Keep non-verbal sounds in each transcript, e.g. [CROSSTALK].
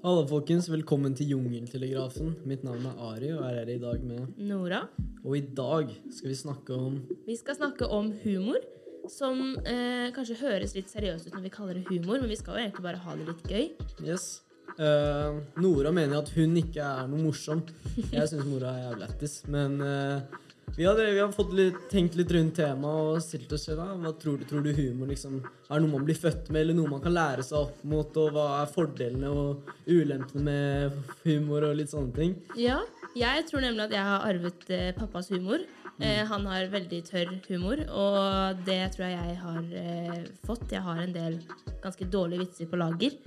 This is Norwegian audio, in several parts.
Hallo, folkens. Velkommen til Jungeltelegrafen. Mitt navn er Ari, og er her i dag med Nora. Og i dag skal vi snakke om Vi skal snakke om humor, som eh, kanskje høres litt seriøst ut når vi kaller det humor, men vi skal jo egentlig bare ha det litt gøy. Yes. Eh, Nora mener at hun ikke er noe morsom. Jeg syns Nora er jævlig lættis. Men eh, vi, har, vi har fått litt, tenkt litt rundt temaet og stilt oss selv. Hva tror du, tror du humor liksom, er noe man blir født med, eller noe man kan lære seg opp mot? Og hva er fordelene og ulempene med humor og litt sånne ting? Ja, jeg tror nemlig at jeg har arvet eh, pappas humor. Eh, han har veldig tørr humor, og det tror jeg jeg har eh, fått. Jeg har en del ganske dårlige vitser på lager. [LAUGHS]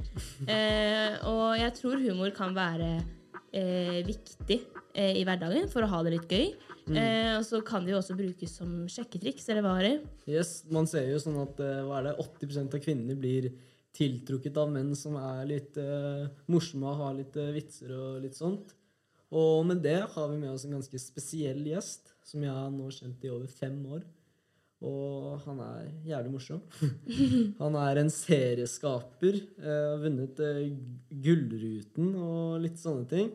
Eh, og jeg tror humor kan være eh, viktig eh, i hverdagen for å ha det litt gøy. Eh, og så kan det jo også brukes som sjekketriks, eller Ari? Yes, Man ser jo sånn at eh, hva er det, 80% av kvinner blir tiltrukket av menn som er litt eh, morsomme og har litt eh, vitser og litt sånt. Og med det har vi med oss en ganske spesiell gjest, som jeg har nå kjent i over fem år. Og han er jævlig morsom. [LAUGHS] Han er en serieskaper. eh, Har vunnet Gullruten og litt sånne ting.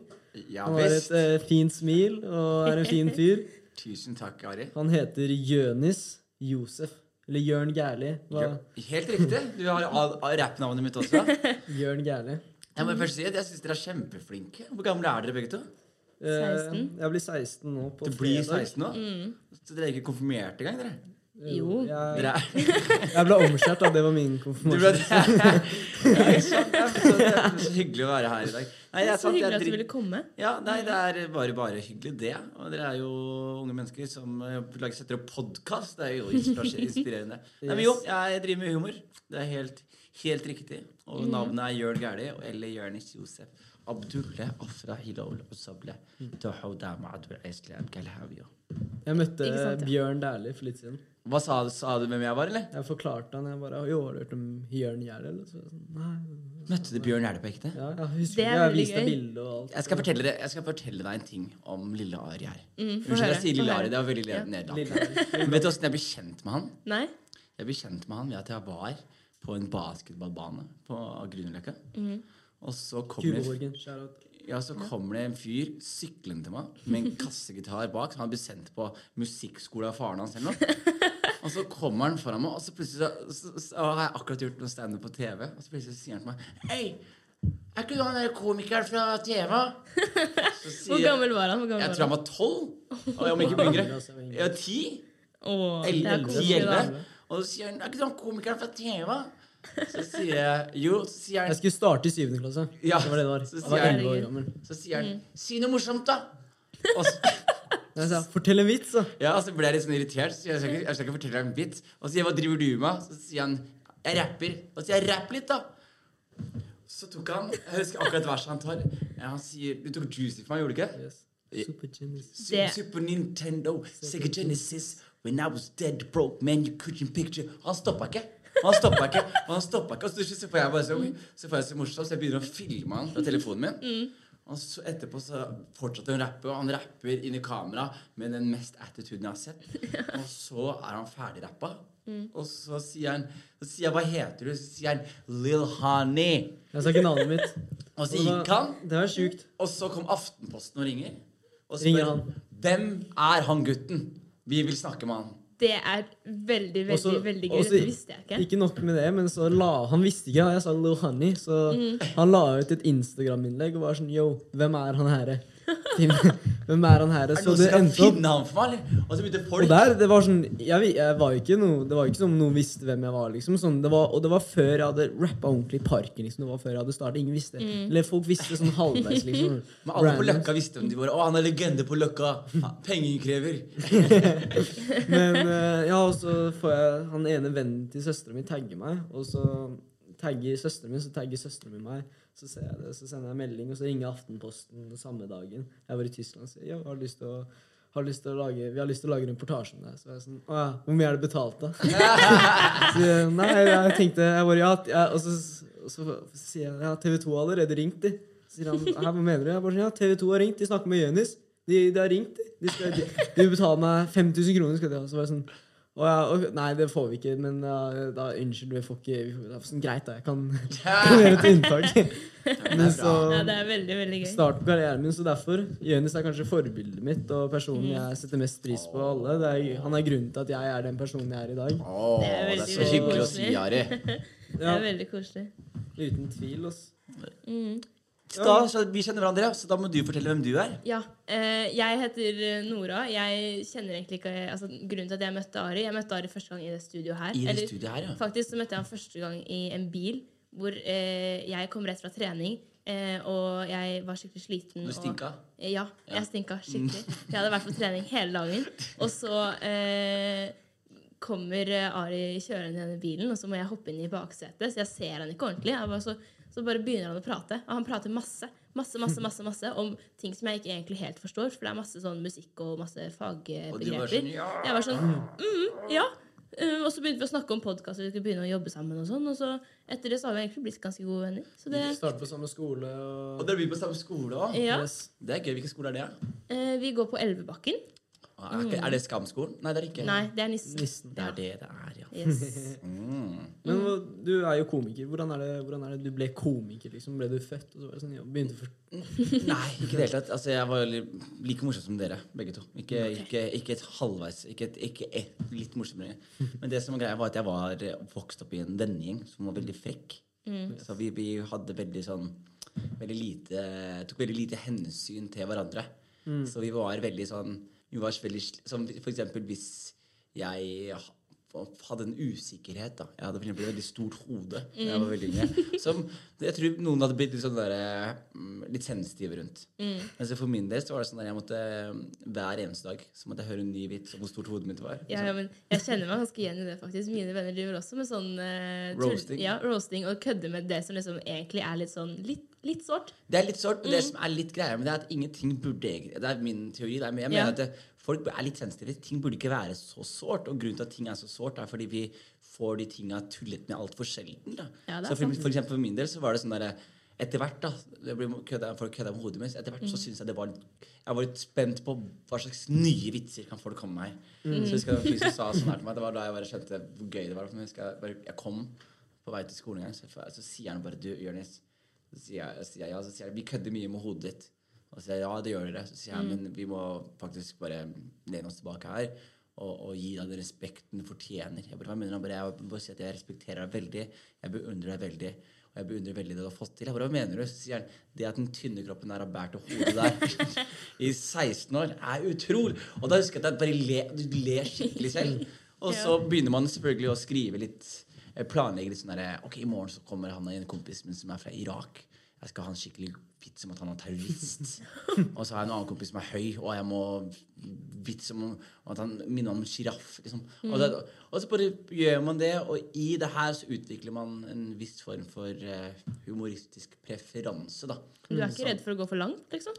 Ja Han har et eh, fint smil og er en fin fyr. [LAUGHS] Tusen takk, Ari. Han heter Jønis Josef. Eller Jørn Gærli. Hva? Helt riktig. Du har all- all rappnavnet mitt også. [LAUGHS] Jørn Gærli. Jeg må først si at jeg syns dere er kjempeflinke. Hvor gamle er dere begge to? Eh, 16. Jeg blir 16 nå på Du blir fredag. 16 nå? Så dere er ikke konfirmert engang, dere? Jo. Jeg, [LAUGHS] jeg ble omskjært, da. Det var min konfirmasjon. [LAUGHS] sant? Det er så, det er så hyggelig å være her i dag. Nei, det er så hyggelig at du ville komme. Ja, nei, det er bare, bare hyggelig, det. Og dere er jo unge mennesker som eh, setter opp podkast. Det er jo [LAUGHS] inspirerende. Nei, men jo, jeg driver med humor. Det er helt, helt riktig. Og navnet er Jørn Gæli, eller Jørnis Josef. Abdulle Afra Hilal Osable Galhavio. Jeg møtte sant, ja. Bjørn Dæhlie for litt siden. Hva sa, du- sa du hvem jeg var, eller? Jeg forklarte han, jeg bare Jo, har du hørt om Jørn Gærli? eller? Så jeg sånn, Nei. Møtte du Bjørn Gjerde på ekte? Ja, jeg husker Det er jeg viste gøy. bilde og alt. Jeg skal, deg, jeg skal fortelle deg en ting om lille Ari her. Mm, Unnskyld, jeg sier lille. Ari. Det var veldig Ja. nedlatende. Vet du åssen jeg ble kjent med han? Nei? Jeg ble kjent med han ved at jeg var på en basketballbane på Grünerløkka. Og så kommer, ja, så kommer det en fyr syklende til meg med en kassegitar bak. Så han ble sendt på musikkskole av faren hans eller noe. [LAUGHS] Og så kommer han foran meg, og så plutselig så, så, så, har jeg akkurat gjort noe standup på TV. Og så plutselig sier han til meg Hei, er ikke du han der komikeren fra TV? Hvor gammel var han? Hvor gammel Jeg tror han var tolv. Om ikke yngre. Ja, ti. Åh, det er El- koselig, da. 10-11. Og så sier han Er ikke du han komikeren fra TV? Så sier jeg Jo, så sier han Jeg skulle starte i syvende klasse. Ja, Det var det det var. så sier jeg- 11 år gammel. Så sier han Si noe morsomt, da! Og så, Jeg sa fortell en vits, da. ja, og så ble jeg litt sånn irritert. Så jeg, skal ikke, jeg skal ikke fortelle deg en vits. Og så sier jeg hva driver du med? Så sier han jeg rapper. Og så sier jeg rapp litt, da. Så tok han Jeg husker akkurat verset han tar. Ja, han sier Du tok Juicy for meg, gjorde du ikke? Yes. Super Genesis Super Nintendo, Sega Genesis When I was dead broke, man, you couldn't picture Han stoppa ikke. Han stoppa ikke. Han stoppa ikke. Og så, så får jeg bare så, så får jeg så morsomt, så jeg begynner å filme han fra telefonen min. Og så etterpå så fortsatte han å rappe, og han rapper inn i kamera med den mest attituden jeg har sett. [LAUGHS] Og så er han ferdigrappa. Og så sier han Så sier jeg 'Hva heter du?' Så sier han Lil Honey'. Jeg sa ikke navnet mitt. Og så gikk han. Det var sjukt. Og så kom Aftenposten og ringer. Og Ringer spør han. hvem er han gutten? Vi vil snakke med han. Det er veldig, veldig Også- veldig gøy. også- Det visste jeg ikke. Ikke nok med det, men så la Han visste ikke, jeg sa Lil Honey, så Mm. han la ut et Instagram-innlegg og var sånn Yo, hvem er han herre? Hvem er han herre? Er Så det endte opp han for meg, eller? Og så begynte folk Og der, det var sånn jeg, jeg var ikke noe, Det var ikke som noen visste hvem jeg var. liksom sånn, det var, Og det var før jeg hadde rappa ordentlig i parken. liksom Det var før jeg hadde startet. Ingen visste. Eller folk visste sånn halvveis. liksom [LAUGHS] Men alle på Løkka visste hvem de var. Å, han er legende på Løkka! Pengeinnkrever. [LAUGHS] Men eh, ja, og så får jeg han ene vennen til søstera mi tagge meg, og så tagger søsteren min, så tagger søsteren min meg. Så ser jeg det, så sender jeg melding, og så ringer Aftenposten samme dagen. Jeg var i Tyskland og sier ja, har lyst til å har lyst til å lage, vi har lyst til å lage reportasje om deg. Så jeg er sånn, å ja, Hvor mye er det betalt, da? [LAUGHS] så, nei, jeg tenkte jeg bare, ja, ja, Og så, så sier jeg ja, TV 2 har allerede ringt, de. Så sier han hva mener du? Jeg bare sånn, ja, TV 2 har ringt, de snakker med Jonis. De, de har ringt, de. De, skal, de, de vil betale meg 5000 kroner. skal de ha. Så var jeg sånn å ja, ok, nei, det får vi ikke, men da, da unnskyld, vi får ikke vi får, det er sånn, Greit, da. Jeg kan, [LAUGHS] kan gjøre et unntak. [LAUGHS] Men så Ja, det er veldig, veldig gøy. Start på karrieren min, så derfor Jonis er kanskje forbildet mitt og personen jeg setter mest pris på av alle. Det er, han er grunnen til at jeg er den personen jeg er i dag. Åh, Det er det er så veldig hyggelig å si. Ari. [LAUGHS] Det er veldig koselig. uten tvil. Altså. Mm. Da, så vi kjenner hverandre, så da må du fortelle hvem du er. Ja. Eh, jeg heter Nora. Jeg kjenner egentlig ikke altså, Grunnen til at jeg møtte Ari Jeg møtte Ari første gang i det studioet her. I det Eller, studiet her, ja. Faktisk så møtte jeg ham første gang i en bil hvor eh, jeg kom rett fra trening. Eh, og jeg var skikkelig sliten. Du og- stinka. Ja, jeg stinka skikkelig. Jeg hadde vært på trening hele dagen. Og så eh, kommer eh, Ari kjørende i denne bilen, og så må jeg hoppe inn i baksetet. Så jeg ser han ikke ordentlig. Jeg bare, så, så bare begynner han å prate. Og han prater masse. Masse, masse, masse, masse om ting som jeg ikke egentlig helt forstår. For det er masse sånn musikk og masse Og fagbegreper. sånn, ja. Jeg var sånn mm, Ja. Eh, og så begynte vi å snakke om podkast, og vi skulle begynne å jobbe sammen. Og sånn Og så etter det så har vi egentlig blitt ganske gode venner. Så det, Starte på samme skole Og og dere blir på samme skole òg. ja. yes. Det er gøy. Hvilken skole er det? Eh, vi går på Elvebakken. Er, ikke, er det Skamskolen? Nei, det er ikke. Nei, det er Nissen. Nissen. Det er det det er, ja. Yes. [LAUGHS] Mm. Men du er jo komiker. Hvordan er, det, hvordan er det du ble komiker? liksom? Ble du født, og så var det sånn, ja, begynte for... [LAUGHS] Nei, ikke i det hele tatt. Altså, jeg var like morsom som dere, begge to. Ikke, ikke, ikke et halvveis, ikke, et, ikke et, litt morsommere. Men det som var greia, var at jeg var eh, vokst opp i en vennegjeng som var veldig frekk. Så vi, vi hadde veldig sånn veldig lite, Tok veldig lite hensyn til hverandre. Så vi var veldig sånn var veldig, som For eksempel hvis jeg hadde en usikkerhet. da Jeg hadde for eksempel et veldig stort hode da jeg var veldig yngre. Som jeg tror noen hadde blitt litt sånn der, mm, litt sensitive rundt. Men så for min del så var det sånn at jeg måtte hver eneste dag Så måtte jeg høre en ny vits om hvor stort hodet mitt var. Ja, ja, men jeg kjenner meg ganske igjen i det, faktisk. Mine venner driver også med sånn uh, Roasting. Ja, roasting og kødder med det som liksom egentlig er litt sånn litt, litt sårt. Det er litt sårt, men det som er litt greia med det, er at ingenting burde egentlig Det er min teori. Det er, jeg mener Ja. at det, folk er litt sensitive. Ting burde ikke være så sårt. Og grunnen til at ting er så sårt, er fordi vi får de tinga tullet med altfor sjelden. Da. Ja, så for, for eksempel for min del så var det sånn derre etter hvert da, det ble kødda, Folk kødda med hodet mitt. Etter hvert så syns jeg det var Jeg var litt spent på hva slags nye vitser kan folk komme med her. Så jeg husker fyr som sa sånn her til meg. Det var da jeg bare skjønte hvor gøy det var. For jeg, husker jeg, bare, jeg kom på vei til skolen en gang, så, så sier han bare Du, Jonis. Så sier jeg, så sier jeg ja, så sier jeg vi kødder mye med hodet ditt. Og så sier jeg ja, det gjør dere. Så sier jeg men vi må faktisk bare lene oss tilbake her og, og gi deg den respekten du fortjener. Jeg bare, mener? Han bare, jeg bare si at jeg respekterer deg veldig. Jeg beundrer deg veldig. Og jeg beundrer veldig det du har fått til. Jeg bare, hva mener du? Så sier han det at den tynne kroppen der har båret det hodet der [LAUGHS] i 16 år, er utrolig. Og da husker jeg at jeg bare ler, du ler skikkelig selv. Og så begynner man selvfølgelig å skrive litt eh, Planlegge litt sånn derre Ok, i morgen så kommer han og en kompis min som er fra Irak. Jeg skal ha en skikkelig vits om at han er terrorist. [LAUGHS] og så har jeg en annen kompis som er høy, og jeg må vitse om at han minner om en sjiraff. Liksom. Og, og så bare gjør man det, og i det her så utvikler man en viss form for uh, humoristisk preferanse, da. Du er ikke redd for å gå for langt, liksom?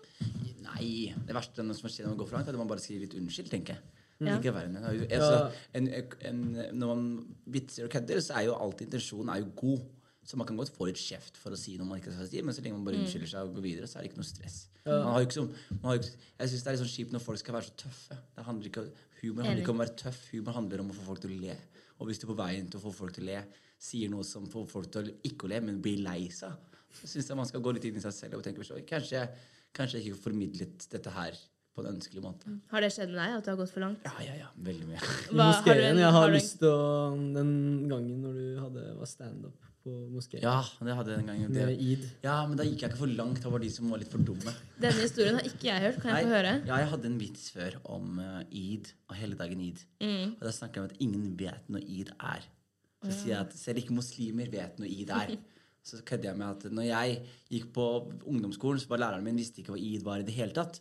Nei. Det verste som har skjedd når man går for langt, er at man bare skriver litt unnskyld, tenker jeg. Ja. Ikke verre enn. Altså, en, en, når man vitser og kødder, så er jo alltid intensjonen er jo god. Så man kan godt få litt kjeft for å si noe man ikke skal si, men så lenge man bare unnskylder seg og går videre, så er det ikke noe stress. Man har ikke så, man har ikke, jeg syns det er litt sånn kjipt når folk skal være så tøffe. Det handler ikke, humor handler ikke om å være tøff, humor handler om å få folk til å le. Og hvis du på veien til å få folk til å le sier noe som får folk til å ikke å le, men blir lei seg, så syns jeg man skal gå litt inn i seg selv og tenke «Oi, kanskje, kanskje jeg ikke formidlet dette her på en ønskelig måte. Har det skjedd med deg at du har gått for langt? Ja, ja, ja. Veldig mye. Hva- har du en- Jeg har har lyst til å Den gangen når du hadde, var standup på moskeen. Ja, det hadde jeg den gangen. Med Det. id. Ja, men da gikk jeg ikke for langt. Det var de som var litt for dumme. Denne historien har ikke jeg hørt. Kan jeg få høre? ja, jeg hadde en vits før om uh, id og helligdagen id. Mm. Og da snakket jeg om at ingen vet når id er. Så sier jeg at selv ikke muslimer vet når id er. [LAUGHS] Så kødder jeg med at når jeg gikk på ungdomsskolen, så var læreren min visste ikke hva id var i det hele tatt.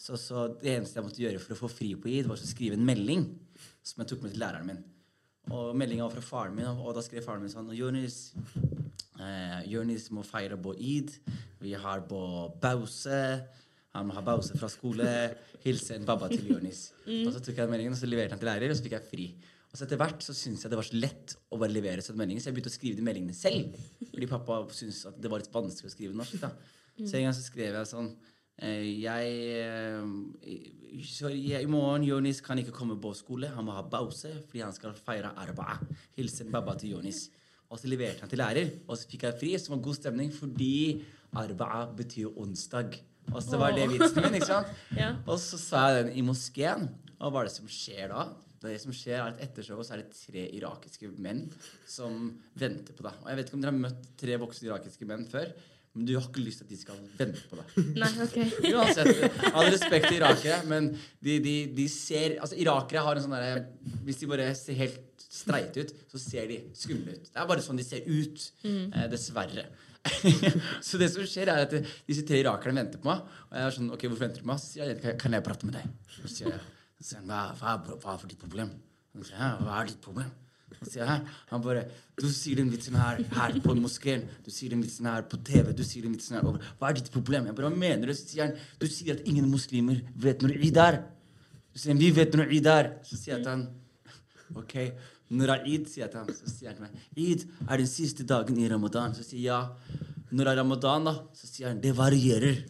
Så, så det eneste jeg måtte gjøre for å få fri på id, var å skrive en melding som jeg tok med til læreren min. Og meldinga fra faren min, og da skrev faren min sånn Jonis, eh, Jonis må feire på id. Vi har på Bause. Han må ha Bause fra skole. Hilsen babba til Jonis. Og så tok jeg meldingen, og så leverte han til lærer, og så fikk jeg fri. Og så etter hvert så syntes jeg det var så lett å bare levere sånne meldinger, så jeg begynte å skrive de meldingene selv. Fordi pappa syntes at det var litt vanskelig å skrive norsk. da. Så en gang så skrev jeg sånn Jeg eh, sorry, I morgen Jonis kan ikke komme på skole. Han må ha pause fordi han skal feire arba. Hilsen babba til Jonis. Og så leverte han til lærer, og så fikk jeg fri, som var god stemning, fordi Arba'a betyr onsdag. Og så var det vitsen min, ikke sant? [LAUGHS] Ja. Og så sa jeg den i moskeen. Og hva er det som skjer da? Det som skjer er at Etter showet så er det tre irakiske menn som venter på deg. Og jeg vet ikke om dere har møtt tre voksne irakiske menn før, men du har ikke lyst til at de skal vente på deg. [LAUGHS] Nei, ok. [LAUGHS] Uansett, all respekt til irakere, men de, de, de ser Altså, irakere har en sånn derre Hvis de bare ser helt streite ut, så ser de skumle ut. Det er bare sånn de ser ut. Eh, dessverre. [LAUGHS] så det som skjer, er at disse tre irakerne venter på meg. Og jeg er sånn OK, hvorfor venter du på meg? Så jeg, kan jeg prate med deg? Så sier jeg, hva, hva, hva er ditt problem? Så sier jeg, hva er ditt problem? Jeg, han bare Du sier den vitsen her, her på moskeen. Du sier den vitsen her på TV. Du sier den vitsen her over. Hva er ditt problem? Jeg bare, hva mener du? Så sier han, du sier at ingen muslimer vet når Eid er. Du sier han, vi vet når Eid er. Så sier jeg til han, ok, når er Eid? sier jeg til han. Så sier han til meg, Eid er den siste dagen i ramadan. Så sier jeg, ja. Når er ramadan, da? Så sier han, det varierer.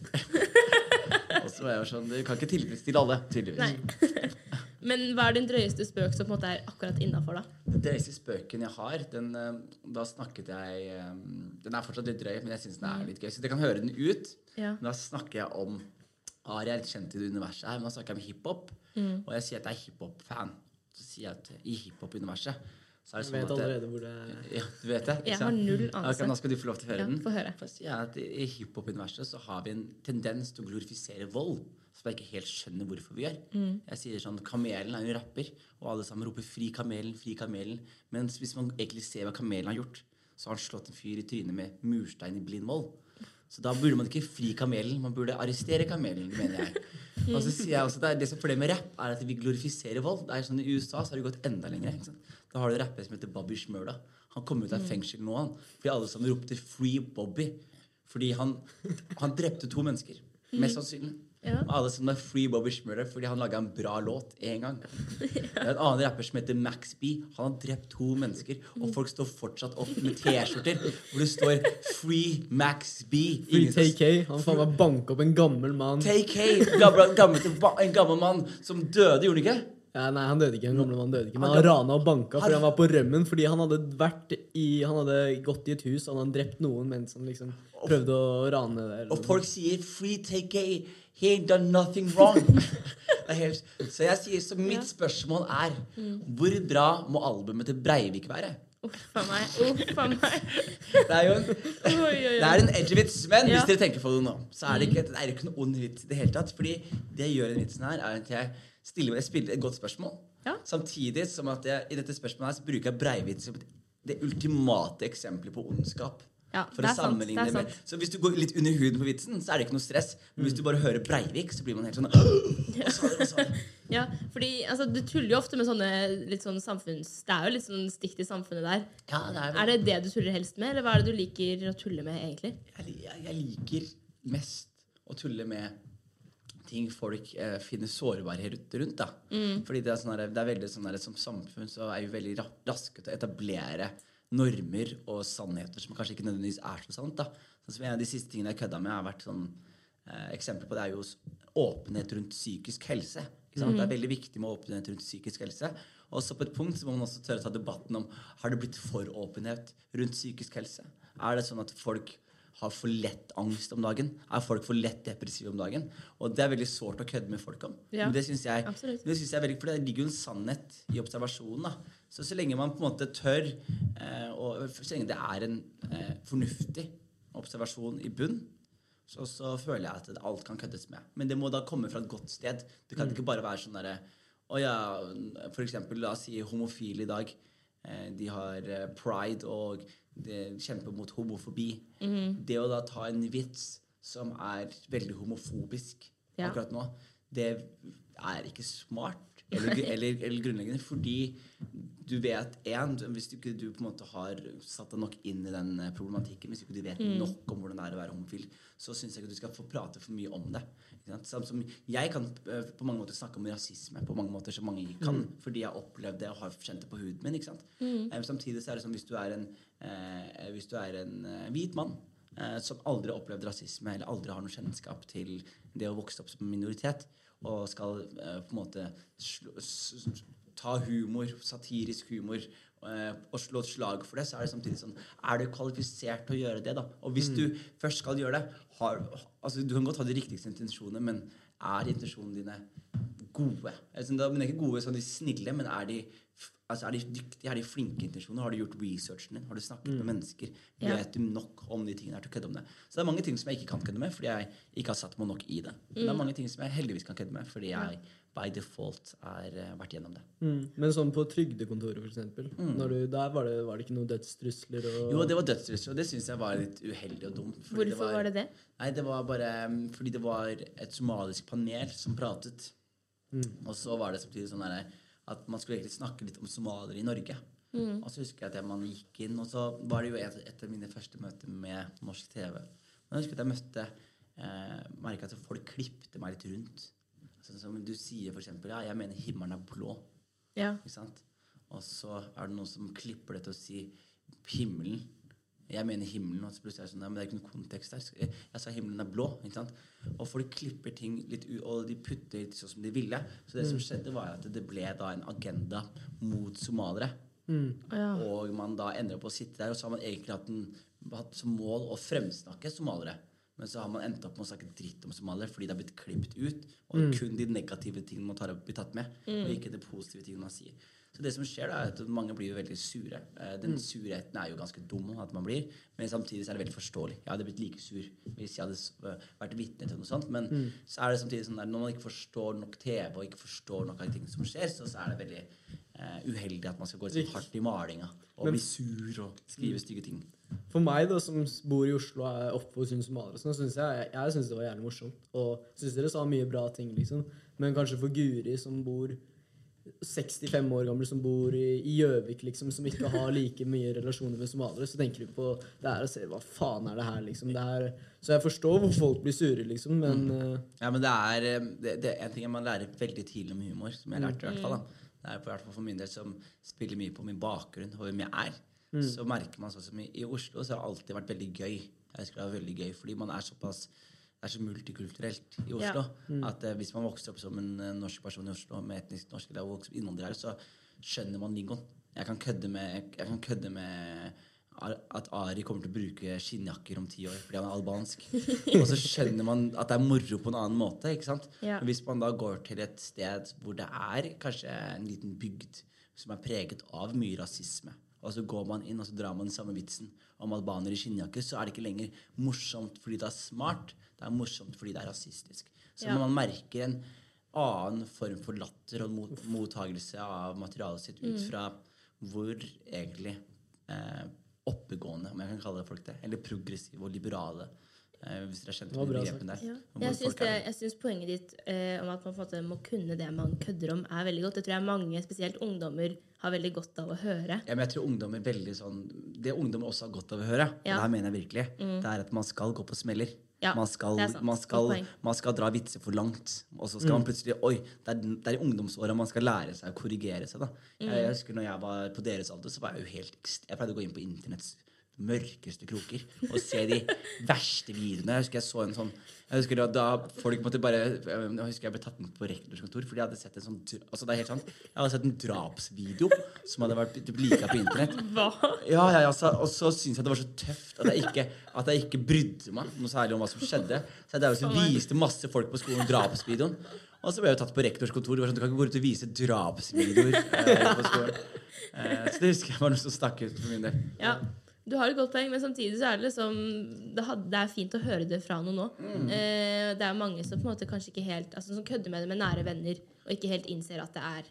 [LAUGHS] Og så er jeg sånn, du kan ikke tilfredsstille alle, tydeligvis. Nei. [LAUGHS] Men hva er din drøyeste spøk som på en måte er akkurat innafor, da? Den drøyeste spøken jeg har, den, eh, da snakket jeg eh, Den er fortsatt litt drøy, men jeg syns den er litt gøy. Så dere kan høre den ut. Ja. Men Da snakker jeg om Ari er litt kjent i det universet her, men da snakker jeg om hiphop. Mm. Og jeg sier at jeg er hiphop-fan. Så sier jeg at i hiphop-universet så er det Jeg sånn vet at vet allerede hvor det er. Ja, du vet det? ikke Jeg har null anelse. Okay, nå skal du få lov til å høre Ja, den. få høre. Sier at I hiphop-universet så har vi en tendens til å glorifisere vold. Som jeg ikke helt skjønner hvorfor vi gjør. Mm. Jeg sier sånn, Kamelen er en rapper, og alle sammen roper 'fri kamelen', 'fri kamelen'. Mens hvis man egentlig ser hva kamelen har gjort, så har han slått en fyr i trynet med murstein i blind vold. Så da burde man ikke fri kamelen, man burde arrestere kamelen, mener jeg. Og så sier jeg også at det, det som problemet med rapp, er at vi glorifiserer vold. Det er sånn I USA så har det gått enda lenger. Da har du en rapper som heter Bobby Shmurda. Han kom ut av fengsel nå, han. Fordi alle sammen ropte 'Free Bobby'. Fordi han, han drepte to mennesker. Mest sannsynlig. Ja. Alle som er Free Bobby Schmurder fordi han laga en bra låt én gang. [LAUGHS] Det er en annen rapper som heter Max B. Han har drept to mennesker, og folk står fortsatt opp med T-skjorter hvor det står 'Free Max B'. Free TK. Han faen meg banka opp en gammel mann. TK, gammel, gammel, en gammel mann som døde, gjorde han ikke? Ja, nei, han døde ikke. En gammel mann døde ikke. Men Han han rana og banka fordi han var på rømmen. Fordi han hadde vært i Han hadde gått i et hus og han hadde drept noen mens han liksom prøvde å rane det. Og folk sier 'Free TK'. He ain't done nothing wrong. [LAUGHS] Helt, så jeg sier, så mitt spørsmål er hvor bra må albumet til Breivik være? Uff a meg. Uff a meg. [LAUGHS] Det er jo en, Oi, oi, det er oi. en edgy vits, men Ja. hvis dere tenker på det nå, så er det ikke, det er ikke noen ond vits i det hele tatt. Fordi det jeg gjør i den vitsen her, er at jeg stiller, jeg spiller et godt spørsmål. Ja. Samtidig som at jeg, i dette spørsmålet her så bruker jeg Breivik som det ultimate eksempelet på ondskap. Ja, For det å er sant, det med. Så hvis du går litt under huden på vitsen, så er det ikke noe stress. Men hvis du bare hører Breivik, så blir man helt sånn Hva sa du? Hva sa du? Ja, fordi altså, Du tuller jo ofte med sånne litt sånn samfunns... Det er jo litt sånn stikk til samfunnet der. Ja, det er, Er det det du tuller helst med, eller hva er det du liker å tulle med, egentlig? jeg, jeg, jeg liker mest å tulle med ting folk eh, finner sårbarhet rundt. da. Fordi det er, sånn det er veldig sånn Som samfunn så er vi veldig ra raske til å etablere normer og sannheter som kanskje ikke nødvendigvis er så sant. da. Som En av de siste tingene jeg kødda med, har vært sånn eh, Eksempel på det er jo åpenhet rundt psykisk helse. Sant? Det er veldig viktig med åpenhet rundt psykisk helse. Og så på et punkt så må man også tørre å ta debatten om har det blitt for åpenhet rundt psykisk helse. Er det sånn at folk har for lett angst om dagen? Er folk for lett depressive om dagen? Og det er veldig sårt å kødde med folk om. Ja, Men det syns jeg, det synes jeg er veldig, For det ligger jo en sannhet i observasjonen. da. Så så lenge man på en måte tør, eh, og så lenge det er en eh, fornuftig observasjon i bunn, så, så føler jeg at alt kan køddes med. Men det må da komme fra et godt sted. Det kan ikke bare være sånn derre Å ja, for eksempel, la oss si homofile i dag. Eh, de har eh, pride og de kjemper mot homofobi. Det å da ta en vits som er veldig homofobisk Ja. akkurat nå, det er ikke smart eller, eller, eller grunnleggende, fordi du vet en, Hvis du ikke du på en måte har satt deg nok inn i den eh, problematikken, hvis ikke du vet nok om hvordan det er å være homofil, så syns jeg ikke du skal få prate for mye om det. Ikke sant? Samt som jeg kan eh, på mange måter snakke om rasisme på mange måter som mange ikke kan, fordi jeg har opplevd det og har kjent det på huden min. ikke sant? Eh, Samtidig så er det som hvis du er en, eh, hvis du er en hvit mann eh, som aldri har opplevd rasisme eller aldri har noe kjennskap til det å vokse opp som minoritet, og skal eh, på en måte slå, ta humor, satirisk humor, eh, og slå et slag for det, så er det samtidig sånn Er du kvalifisert til å gjøre det, da? Og hvis du først skal gjøre det har, altså Du kan godt ha de riktigste intensjonene, men er intensjonene dine gode? Altså, da, men ikke gode sånn de snille, men er de Altså, er de dyktige? Er de flinke intensjoner? Har du gjort researchen din? Har du snakket med mennesker? Ja. Vet du nok om de tingene her til å kødde om det? Så det er mange ting som jeg ikke kan kødde med, fordi jeg ikke har satt meg nok i det. Men det er mange ting som jeg heldigvis kan kødde med, fordi jeg by default har eh, vært gjennom det. Mm. Men sånn på trygdekontoret, for eksempel. Når du, der var det, var det ikke noen dødstrusler og Jo, det var dødstrusler, og det syns jeg var litt uheldig og dumt. fordi Hvorfor var det det? Nei, det var bare mm, fordi det var et somalisk panel som pratet. Og så var det samtidig sånn der, at man skulle egentlig snakke litt om somaliere i Norge. Og så husker jeg at man gikk inn, og så var det jo et, et av mine første møter med norsk TV. Men jeg husker at jeg møtte eh, merket at folk klippte meg litt rundt. Sånn som du sier eksempel, ja, jeg mener himmelen er blå. Ja. Ikke sant? Og så er det noen som klipper det til å si himmelen. Jeg mener himmelen, og så plutselig er det sånn, men det er ikke noen kontekst der. Jeg, sa himmelen er blå. ikke sant? Og folk klipper ting litt ut, og de putter litt sånn som de ville. Så det som skjedde, var at det ble da en agenda mot somaliere. Ja. Og man da ender opp å sitte der, og så har man egentlig hatt, en, hatt som mål å fremsnakke somaliere. Men så har man endt opp med å snakke dritt om somalier fordi det har blitt klippet ut. Og kun de negative tingene man tar opp, blir tatt med, og ikke de positive tingene man sier. Så det som skjer da, er at mange blir jo veldig sure. Den Den surheten er jo ganske dum at man blir, men samtidig er det veldig forståelig. Jeg hadde blitt like sur hvis jeg hadde øh, vært vitne til noe sånt, men så er det samtidig sånn der, når man ikke forstår nok TV og ikke forstår nok av de tingene som skjer, så, så er det veldig uh, uheldig at man skal gå litt sånn hardt i malinga og Men- bli sur og skrive stygge ting. For meg, da, som bor i Oslo og er oppvokst under somaliere, så synes jeg, jeg, jeg synes det var jævlig morsomt. Og syns dere sa mye bra ting, liksom. Men kanskje for Guri, som bor 65 år gammel, som bor i i Gjøvik, liksom, som ikke har like mye relasjoner med somaliere, så tenker du på det her og ser hva faen er det her, liksom. Det er, så jeg forstår hvor folk blir sure, liksom, men mm. Ja, men det er, eh, det, det er en ting man lærer veldig tidlig om humor, som jeg lærte i hvert fall. da. Det er på hvert fall for min del som spiller mye på min bakgrunn og hvem jeg er. Så merker man sånn som i, i Oslo så har det alltid vært veldig gøy. Jeg husker det var veldig gøy, fordi man er såpass det er så multikulturelt i Oslo at eh, hvis man vokser opp som en eh, norsk person i Oslo med etnisk norsk eller innvandrer, så skjønner man lingoen. Jeg kan kødde med, jeg kan kødde med at Ari kommer til å bruke skinnjakker om ti år fordi han er albansk. [LAUGHS] Og så skjønner man at det er moro på en annen måte. ikke sant? Ja. Hvis man da går til et sted hvor det er kanskje en liten bygd som er preget av mye rasisme, og så går man inn og så drar man den samme vitsen om albanere i skinnjakker, så er det ikke lenger morsomt fordi det er smart, det er morsomt fordi det er rasistisk. Så Ja. når man merker en annen form for latter og mot, mottagelse av materialet sitt Mm. ut fra hvor egentlig eh, oppegående, om jeg kan kalle det folk det, eller progressive og liberale, eh, hvis dere har kjent med bra begrepene der. Ja. Jeg syns, det, jeg syns poenget ditt eh, om at man må kunne det man kødder om, er veldig godt. Det tror jeg mange, spesielt ungdommer, har veldig godt av å høre. Ja, men jeg tror ungdommer veldig sånn Det ungdommer også har godt av å høre, og det her mener jeg virkelig, det er at man skal gå på smeller. Ja, man, skal, er man, skal, man skal dra vitser for langt. Og så skal man plutselig Oi, det er, det er i ungdomsåra man skal lære seg å korrigere seg. da jeg, jeg husker når jeg var på deres alder, så var jeg jo helt Jeg pleide å gå inn på internetts mørkeste kroker og se de verste videoene. Jeg husker jeg så en sånn Jeg husker da, da folk måtte bare Jeg husker jeg ble tatt med på rektors kontor fordi jeg hadde sett en sånn Altså det er helt sant Jeg hadde sett en drapsvideo som hadde vært lika på internett. Hva? Ja, ja, ja, så, og så syntes jeg det var så tøft at jeg ikke, at jeg ikke brydde meg noe særlig om hva som skjedde. Så jeg også viste masse folk på skolen drapsvideoen. Og så ble jeg tatt på rektors kontor. Det var sånn, Du kan ikke gå ut og vise drapsvideoer eh, på skolen. Eh, så det husker jeg var noe som stakk ut for min del. Ja, du har et godt poeng, men samtidig så er det liksom Det, er fint å høre det fra noen nå. Eh, det er mange som på en måte kanskje ikke helt Altså som kødder med det med nære venner, og ikke helt innser at det er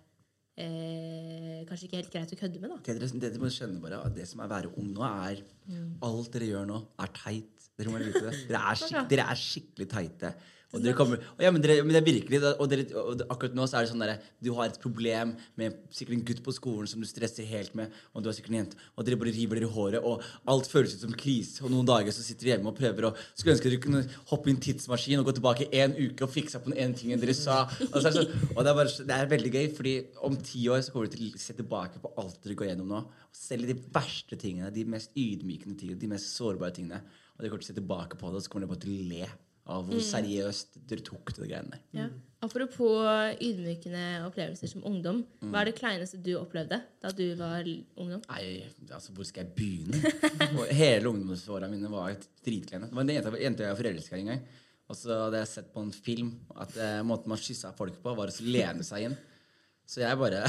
eh, kanskje ikke helt greit å kødde med, da. Det dere, det dere må skjønne bare at det som er å være ung nå, er Alt dere gjør nå, er teit. Dere må vite det. Dere er, skik, dere er skikkelig teite. Og dere kommer, og ja, men, dere, men det er virkelig og, dere, og akkurat nå så er det sånn der, Du har et problem med sikkert en gutt på skolen som du stresser helt med, og du har sikkert en jente, og dere bare river dere i håret, og alt føles ut som krise. Og noen dager så sitter dere hjemme og prøver og skulle ønske dere kunne hoppe i en tidsmaskin og gå tilbake en uke og fikse på den ene tingen dere sa. Og, så er det, sånn, og det, er bare, det er veldig gøy, fordi om ti år så kommer dere til å se tilbake på alt dere går gjennom nå. Og selv de verste tingene, de mest ydmykende tingene, de mest sårbare tingene. Og dere kommer til å se tilbake på det, og så kommer dere bare til å le av hvor seriøst dere tok det greiene der. Ja. Apropos ydmykende opplevelser som ungdom. Hva er det kleineste du opplevde da du var ungdom? Nei, altså, hvor skal jeg begynne? Hele ungdomsåra mine var dritkleine. Det var en jente, jente jeg var forelska i en gang. Og så hadde jeg sett på en film at eh, måten man kyssa folk på, var å lene seg inn. Så jeg bare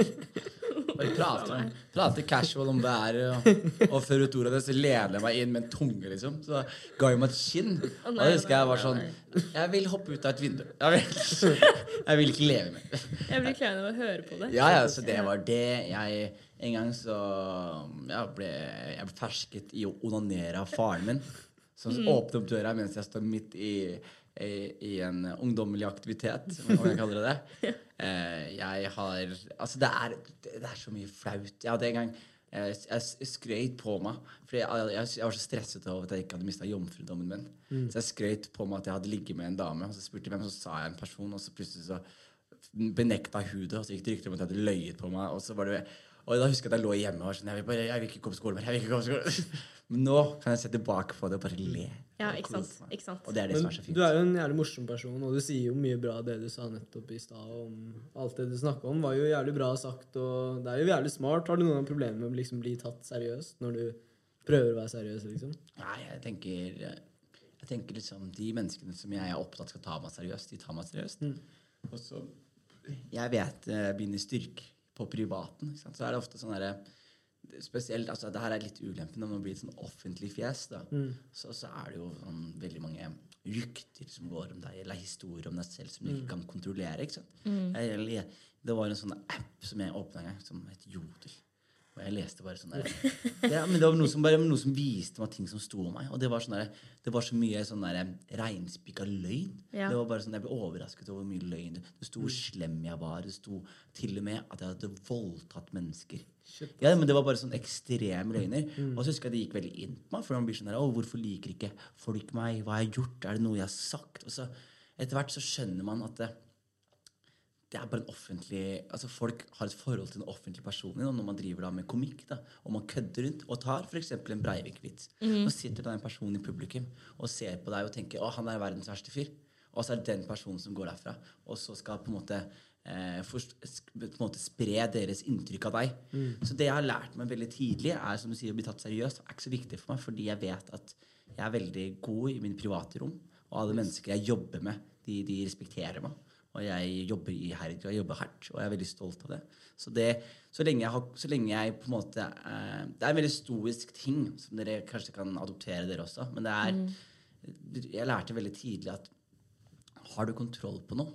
[LAUGHS] Bare prater, prater casual om er og, og før ut ordet det, så lener jeg meg inn med en tunge, liksom. Så ga jeg meg et kinn. Og da husker jeg var sånn Jeg vil hoppe ut av et vindu. Jeg vil, jeg vil ikke leve mer. Jeg blir klein av å høre på det. Ja, ja, så det var det. Jeg, en gang så jeg ble jeg ble fersket i å onanere av faren min. Som åpnet opp døra mens jeg står midt i, i, en ungdommelig aktivitet, om jeg kaller det det. [LAUGHS] Eh, jeg har Altså, det er, det er så mye flaut. Jeg hadde en gang jeg, jeg skrøt på meg. For jeg, jeg, jeg var så stresset over at jeg ikke hadde mista jomfrudommen min. Så jeg skrøt på meg at jeg hadde ligget med en dame, og så spurte jeg hvem, så sa jeg en person, og så plutselig så benekta hun det, og så gikk det rykter om at jeg hadde løyet på meg. Og så var det og da husker jeg at jeg lå hjemme og var sånn jeg vil, bare, jeg vil ikke gå på skolen mer. jeg vil ikke gå på skolen. [LAUGHS] Men nå kan jeg se tilbake på det og bare le. Ja, ikke sant. Ikke sant. Og det er det Men som er så fint. du er jo en jævlig morsom person, og du sier jo mye bra det du sa nettopp i stad om alt det du snakka om, var jo jævlig bra sagt, og det er jo jævlig smart. Har du noen problemer med å liksom bli tatt seriøst når du prøver å være seriøs, liksom? Nei, jeg tenker Jeg tenker liksom De menneskene som jeg er opptatt skal ta meg seriøst, de tar meg seriøst. Og så Jeg vet jeg mine styrker på privaten. Ikke sant? Så er det ofte sånn derre Spesielt, altså det her er litt ulempen når man blir et sånn offentlig fjes. da så, så er det jo sånn veldig mange rykter som går om deg, eller historier om deg selv som du ikke kan kontrollere. ikke sant? Mm. jeg, det var en sånn app som jeg åpna en gang, som het Jodel. Og jeg leste bare sånn der ja, Men det var noe som, bare, noe som viste meg ting som sto om meg. Og det var, sånn der, det var så mye sånn der reinspikka løgn. Ja. Det var bare sånn, Jeg ble overrasket over hvor mye løgn det sto hvor slem jeg var. Det sto til og med at jeg hadde voldtatt mennesker. Ja, men Det var bare sånn ekstreme løgner. Og så husker jeg det gikk veldig inn på meg. For man blir sånn der, Å, hvorfor liker ikke folk meg? Hva har jeg gjort? Er det noe jeg har sagt? Og så etter hvert så skjønner man at det, det er bare en offentlig altså Folk har et forhold til den offentlige personen når man driver da med komikk. da, Og man kødder rundt og tar f.eks. en Breivik-vits. Og sitter da en person i publikum og ser på deg og tenker å, han er verdens verste fyr. Og så er det den personen som går derfra, og så skal på en måte eh, forst- på en måte spre deres inntrykk av deg. Så det jeg har lært meg veldig tidlig, er som du sier, å bli tatt seriøst. er ikke så viktig for meg, fordi jeg vet at jeg er veldig god i mine private rom. Og alle mennesker jeg jobber med, de, de respekterer meg. Og jeg jobber iherdig og jeg jobber hardt, og jeg er veldig stolt av det. Så, det, så, lenge, jeg har, så lenge jeg på en måte eh, Det er en veldig stoisk ting som dere kanskje kan adoptere, dere også. Men det er Jeg lærte veldig tidlig at har du kontroll på noe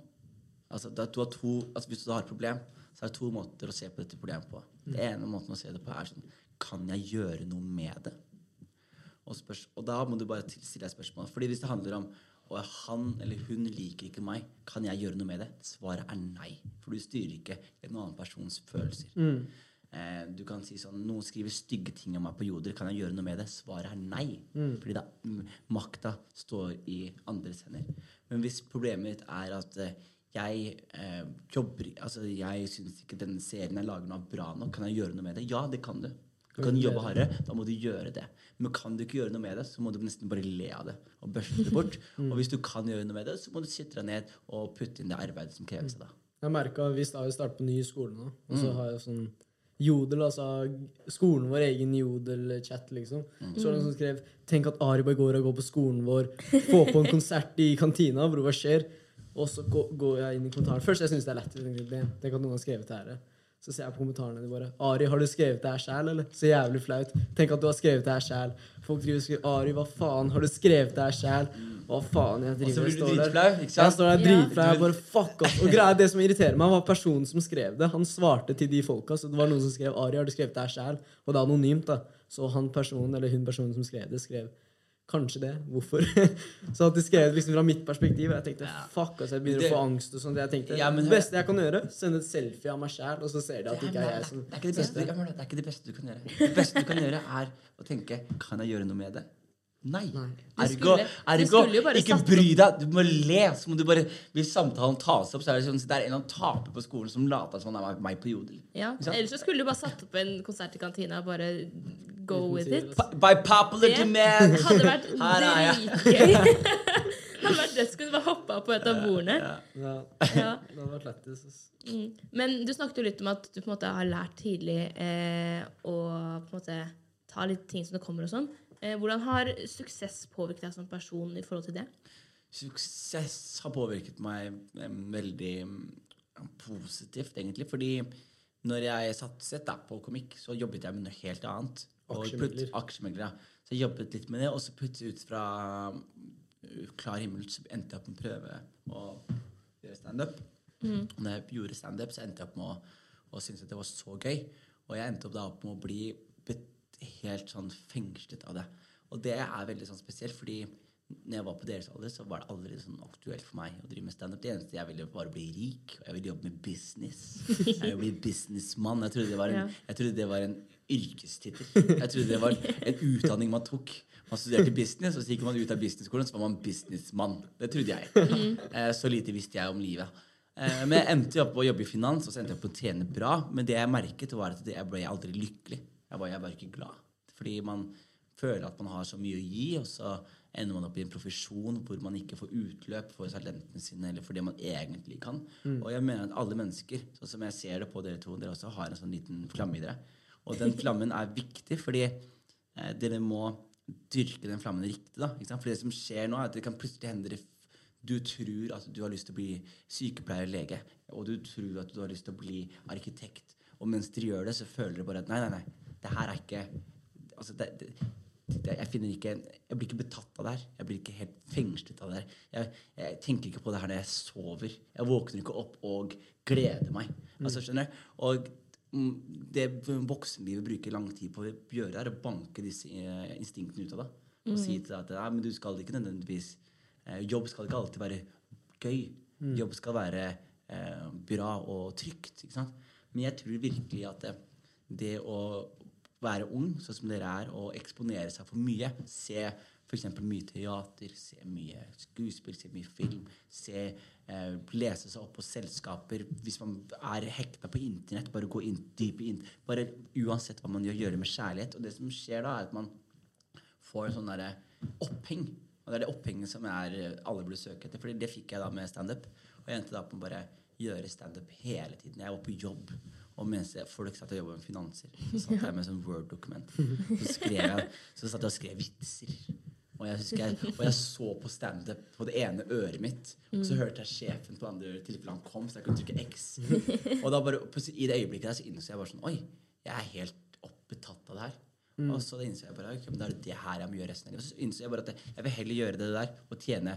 altså, du to, altså, Hvis du har et problem, så er det to måter å se på dette problemet på. Det ene måten å se det på er sånn Kan jeg gjøre noe med det? Og, spørs, og da må du bare til- stille deg spørsmål. Fordi hvis det handler om og han eller hun liker ikke meg, kan jeg gjøre noe med det? Svaret er nei. For du styrer ikke en annen persons følelser. Eh, du kan si sånn Noen skriver stygge ting om meg på Joder. Kan jeg gjøre noe med det? Svaret er nei. Fordi da mm, makta står i andres hender. Men hvis problemet ditt er at eh, jeg eh, jobber Altså, jeg syns ikke den serien jeg lager nå, er bra nok. Kan jeg gjøre noe med det? Ja, det kan du. Du kan jobbe hardere. Da må du gjøre det. Men kan du ikke gjøre noe med det, så må du nesten bare le av det og børste det bort. [LAUGHS] Og hvis du kan gjøre noe med det, så må du sitte deg ned og putte inn det arbeidet som kreves av deg. Jeg merka Vi har jo startet på ny skole nå, og så har jeg sånn Jodel, altså skolen vår egen Jodel-chat, liksom. Så var det noen som skrev Tenk at Ari bare går på skolen vår, får på en konsert i kantina, bro, hva skjer? Og så går jeg inn i kommentaren. Først jeg syns det er lett. Det, det kan noen ha skrevet her. Så ser jeg på kommentarene de bare Ari, har du skrevet det her sjæl, eller? Så jævlig flaut. Tenk at du har skrevet det her sjæl. Folk driver og skriver Ari, hva faen, har du skrevet det her sjæl? Hva faen? Jeg driver og du står der. dritflau, ikke? Jeg står der dritflau. Jeg bare fuck off. Og greia, det som irriterer meg, var personen som skrev det. Han svarte til de folka. Så det var noen som skrev Ari, har du skrevet det her sjæl? Og det er anonymt, da. Så han personen, eller hun personen som skrev det, skrev Kanskje det. Hvorfor? [LAUGHS] så at de skrev liksom fra mitt perspektiv. Og jeg tenkte fuck, altså, jeg begynner Det- å få angst og sånt. Jeg tenkte, Ja, men Det beste jeg kan gjøre, sende et selfie av meg sjæl, og så ser de at det ikke er jeg som det er ikke det beste du kan gjøre. Det beste du kan gjøre, er å tenke Kan jeg gjøre noe med det? Nei. Nei. Ergo, ergo ikke bry deg. Du må le. Så må du bare, hvis samtalen tas opp, så er det sånn så det er en eller annen taper på skolen som later som han er meg på Jodel. Ja. Ikke? Ellers så skulle du bare satt opp en konsert i kantina og bare go with it. By popular Det demand. [LAUGHS] hadde vært Her er jeg. dritgøy. [LAUGHS] hadde vært dødskult bare hoppa på et av bordene. Ja. Ja, Ja. det hadde vært lættis. Mm. Men du snakket jo litt om at du på en måte har lært tidlig eh, å på en måte ta litt ting som det kommer og sånn. Eh, hvordan har suksess påvirket deg som person i forhold til det? Suksess har påvirket meg veldig positivt, egentlig. Fordi når jeg satset da, på komikk, så jobbet jeg med noe helt annet. Og Aksjemegler. Aksjemegler, ja. Så jeg jobbet litt med det, og så plutselig ut fra uh, klar himmel så endte jeg opp med å prøve å gjøre standup. Mm. Når jeg gjorde standup, så endte jeg opp med å, å synes at det var så gøy. Og jeg endte opp da opp med å bli helt sånn fengslet av det. Og det er veldig sånn spesielt, fordi når jeg var på deres alder, så var det aldri sånn aktuelt for meg å drive med standup. Det eneste jeg ville, var å bli rik. Og jeg ville jobbe med business. Jeg ville bli businessmann. Jeg trodde det var en, Ja. jeg trodde det var en yrkestittel. Jeg trodde det var en utdanning man tok. Man studerte business, og så gikk man ut av businessskolen, så var man businessmann. Det trodde jeg. Eh, Så lite visste jeg om livet. Eh, Men jeg endte opp å jobbe i finans, og så endte jeg opp å tjene bra. Men det jeg merket, var at jeg ble aldri lykkelig. Jeg var, jeg var ikke glad. Fordi man føler at man har så mye å gi, og så ender man opp i en profesjon hvor man ikke får utløp for talentene sine, eller for det man egentlig kan. Og jeg mener at alle mennesker, sånn som jeg ser det på dere to, dere også har en sånn liten flamme i dere. Og den flammen er viktig, fordi eh, dere må dyrke den flammen riktig. da? For det som skjer nå, er at det kan plutselig hende dere du tror at du har lyst til å bli sykepleier eller lege, og du tror at du har lyst til å bli arkitekt. Og mens dere gjør det, så føler dere bare at nei, nei, nei, det her er ikke altså det, det, det, jeg finner ikke Jeg blir ikke betatt av det her. Jeg blir ikke helt fengslet av det her. Jeg, jeg tenker ikke på det her når jeg sover. Jeg våkner ikke opp og gleder meg. Altså, skjønner du? Og mm, det voksenlivet bruker lang tid på å gjøre, er å banke disse eh, instinktene ut av deg. Og si til deg at nei, men du skal ikke nødvendigvis eh, Jobb skal ikke alltid være gøy. Jobb skal være eh, bra og trygt. Men jeg tror virkelig at det, det å være ung, sånn som dere er, og eksponere seg for mye. Se f.eks. mye teater, se mye skuespill, se mye film. Se, eh, lese seg opp på selskaper. Hvis man er hekta på internett, bare gå inn dypt inn. Bare Uansett hva man gjør, gjøre med kjærlighet. Og det som skjer da, er at man får en sånn derre oppheng. Og det er det opphenget som er, eh, alle burde søke etter. For det fikk jeg da med standup. Og jeg endte da på å bare gjøre standup hele tiden. Jeg var på jobb. Og mens folk satt og jobba med finanser, så satt jeg med sånn Word-dokument. Så skrev jeg, så satt jeg og skrev vitser. Og jeg, jeg, og jeg så på standup på det ene øret mitt. Og så hørte jeg sjefen på det andre øret tilfelle han kom, så jeg kunne trykke X. Og da bare, i det øyeblikket der så innså jeg bare sånn Oi, jeg er helt oppbetatt av det her. Og så innså jeg bare okay, men det er det det her jeg må gjøre resten av livet. Så innså jeg bare at jeg, jeg vil heller gjøre det der og tjene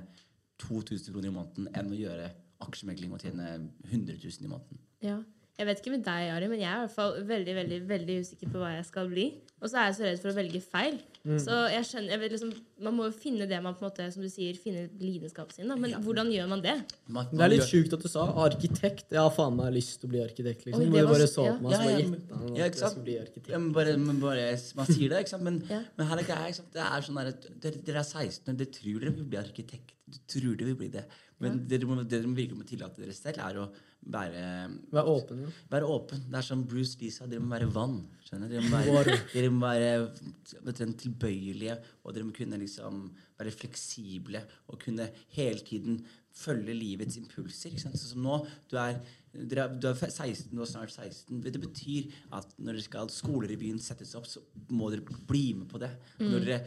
2000 kroner i måneden enn å gjøre aksjemegling og tjene 100 000 i måneden. Ja. Jeg vet ikke med deg, Ari, men jeg er i hvert fall veldig veldig, veldig usikker på hva jeg skal bli. Og så er jeg så redd for å velge feil. Så jeg skjønner, jeg vet liksom, Man må jo finne det man på en måte, som du sier, finne lidenskapen sin. Da. Men Ja. hvordan gjør man det? Det er litt sjukt at du sa arkitekt. Jeg har faen meg lyst til å bli arkitekt. liksom. Oi, det var bare så- på meg Ja, ja, ja, ja, ikke sant? skulle bli arkitekt. Ja, men bare, men bare, man sier det, ikke sant? Men, Ja. men her er greia, det er sånn at dere, dere er 16 og dere tror dere vil bli arkitekt. Du tror dere vil bli det. Men det dere må, det dere må virkelig må tillate dere selv, er å være, Vær åpen. Ja. være åpen. Det er som Bruce Lee sa, dere må være vann. Skjønner Dere må være, dere må være tilbøyelige, og dere må kunne liksom være fleksible og kunne hele tiden følge livets impulser. Sånn som nå, du er, du er 16, du er snart 16. Det betyr at når skal skolerevyen settes opp, så må dere bli med på det. Når dere,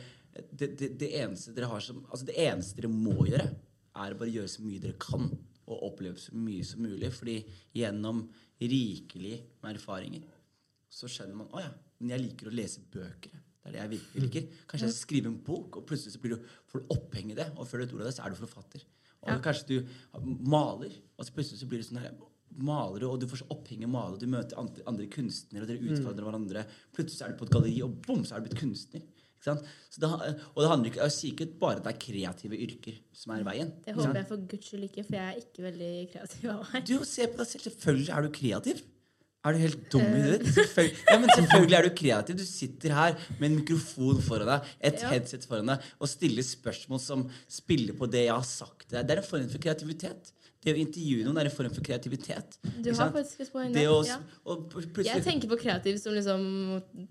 det, det, det, eneste dere har som, altså det eneste dere må gjøre, er å bare gjøre så mye dere kan og oppleve så mye som mulig. Fordi gjennom rikelig med erfaringer så skjønner man å ja, men jeg liker å lese bøker. Det er det jeg virkelig liker. Kanskje jeg skriver en bok, og plutselig så blir du, får du oppheng i det. Og før du vet ordet av det, så er du forfatter. Og Ja. kanskje du maler, og så plutselig så blir du sånn her maler, og du får så oppheng i male, og du møter andre, andre kunstnere, og dere utfordrer hverandre. Plutselig så er du på et galleri, og bom, så er du blitt kunstner. Det, og det handler ikke, jeg sier ikke bare at det er kreative yrker som er veien. Det håper jeg for guds skyld ikke, for jeg er ikke veldig kreativ av meg. Du, se på deg selv. Selvfølgelig er du kreativ. Er du helt dum i huet? Selvfølgelig, ja, men selvfølgelig er du kreativ. Du sitter her med en mikrofon foran deg, et Ja. headset foran deg, og stiller spørsmål som spiller på det jeg har sagt til deg. Det er en form for kreativitet. Det å intervjue noen er en form for kreativitet. Du har faktisk et poeng Det der. Ja. Jeg tenker på kreativ som liksom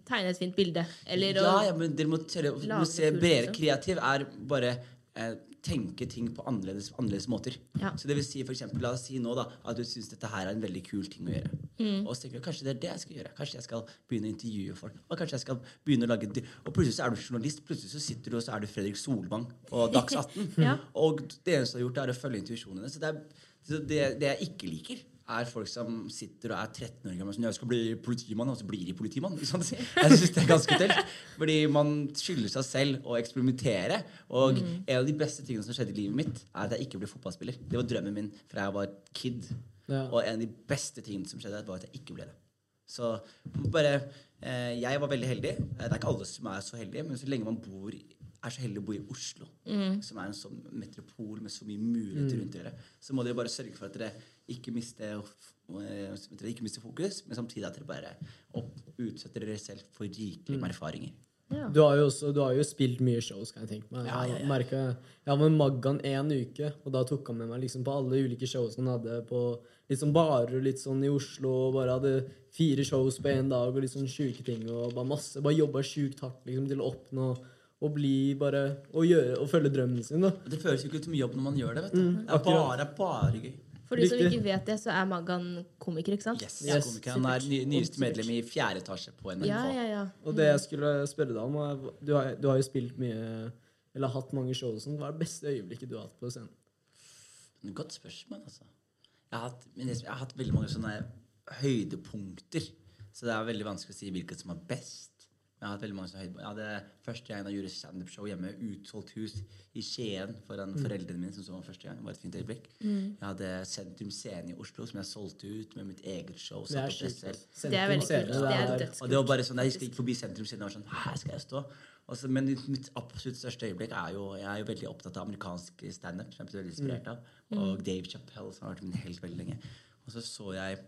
tegne et fint bilde. Eller ja, ja, men dere må, tørre, å- se bredere. liksom. Kreativ er bare eh, tenke ting på annerledes, annerledes måter. Ja. Så det vil si for eksempel, La oss si nå da, at du syns dette her er en veldig kul ting å gjøre. Og så tenker du kanskje det er det jeg skal gjøre. Kanskje jeg skal begynne å intervjue folk. Og kanskje jeg skal begynne å lage Og plutselig så er du journalist. Plutselig så sitter du og så er du Fredrik Solvang på [LAUGHS] Dags 18. Ja. Og det eneste du har gjort, er å følge intuisjonene. Så det, er, så det, det jeg ikke liker, er folk som sitter og er 13 år gamle og sånn, jeg skal bli politimann, og så blir de politimann. Sånn. Jeg synes det er ganske tøft. Fordi man skylder seg selv å eksperimentere. Og en av de beste tingene som skjedde i livet mitt, er at jeg ikke ble fotballspiller. Det var drømmen min fra jeg var kid. Ja. Og en av de beste tingene som skjedde, var at jeg ikke ble det. Så bare eh, Jeg var veldig heldig. Det er ikke alle som er så heldige, men så lenge man bor i- er så heldig å bo i Oslo, som er en sånn metropol med så mye muligheter rundt dere, så må dere bare sørge for at dere ikke miste, eh, ikke miste fokus, men samtidig at dere bare opp, utsetter dere selv for rikelig med erfaringer. Ja. Du har jo også du har jo spilt mye shows, kan jeg tenke meg. Ja, ja, ja. Jeg, merket, jeg var med Maggan én uke, og da tok han med meg liksom på alle ulike shows han hadde på liksom barer og litt sånn i Oslo. og Bare hadde fire shows på én dag og litt sånn sjuke ting. og Bare masse, bare jobba sjukt hardt liksom, til å oppnå og bli bare Og gjøre og følge drømmen sin. da. Det føles jo ikke ut som jobb når man gjør det. vet du. det er bare, bare gøy. For de som ikke vet det, så er Maggan komiker, ikke sant? Yes, Yes, komiker. Han er ny, nyeste medlem i fjerde etasje på NRK. Ja, ja, ja. Og det jeg skulle spørre deg om, er du har, du har jo spilt mye eller hatt mange show og sånn. Hva er det beste øyeblikket du har hatt på scenen? Godt spørsmål, altså. Jeg har, hatt, men jeg har hatt veldig mange sånne høydepunkter. Så det er veldig vanskelig å si hvilket som er best. Jeg har hatt veldig mange som høydepunkter. Jeg hadde første gang jeg gjorde standup-show hjemme, utsolgt hus i Skien foran foreldrene mine, som så meg første gang. Det var et fint øyeblikk. Jeg hadde Sentrum Scene i Oslo, som jeg solgte ut med mitt eget show. Det er det selv. Det er veldig kult. Det er dødskult. Og det var bare sånn, Jeg gikk forbi sentrum Scene og var sånn Her skal jeg stå. Også, men mitt absolutt største øyeblikk er jo Jeg er jo veldig opptatt av amerikansk standup, som jeg er veldig inspirert av. Og Dave Chappelle, som har vært min helt veldig lenge. Og så så jeg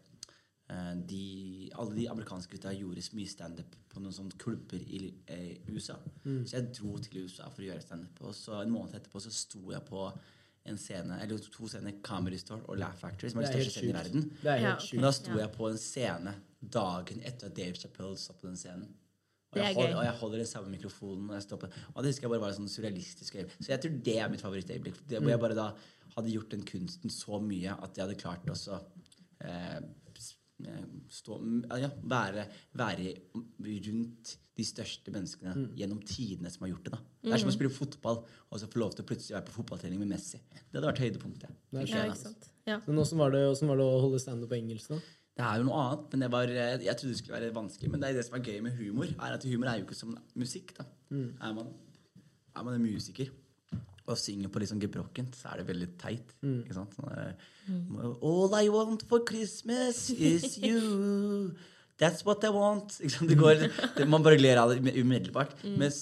de, alle de amerikanske gutta gjorde så mye standup på noen sånne klubber i eh, USA. Så jeg dro til USA for å gjøre standup. Og så en måned etterpå så sto jeg på en scene, eller to scener, Comedy Store og Laugh Factory, som er Det de er største helt scenene i verden. Det er Ja, helt ok. sjukt. Men da sto jeg på en scene dagen etter at Dave Chappelle satt på den scenen. Og er jeg, holder, og jeg holder den samme mikrofonen. Og, jeg stopper. og det husker jeg bare var sånn surrealistisk. Så jeg tror det er mitt favorittøyeblikk. Det, hvor jeg bare da hadde gjort den kunsten så mye at jeg hadde klart også eh, eh, stå, ja, være, være rundt de største menneskene gjennom tidene som har gjort det. da. Det er som å spille fotball og så få lov til å plutselig være på fotballtrening med Messi. Det hadde vært høydepunktet. Det Ja? Ja. Men åssen var, det- hvordan var det å holde standup på engelsk, da? Det er jo noe annet, men det var, eh, jeg trodde det skulle være vanskelig. Men det er det som er gøy med humor, er at humor er jo ikke som musikk. da. Er, man, er man en musiker og synger på litt sånn gebrokkent, så er det veldig teit. ikke sant? Sånn, mm. All I want for Christmas is [LAUGHS] you. That's what I want. Ikke sant? Det går, det, man bare ler av det umiddelbart. umiddelbart. Mens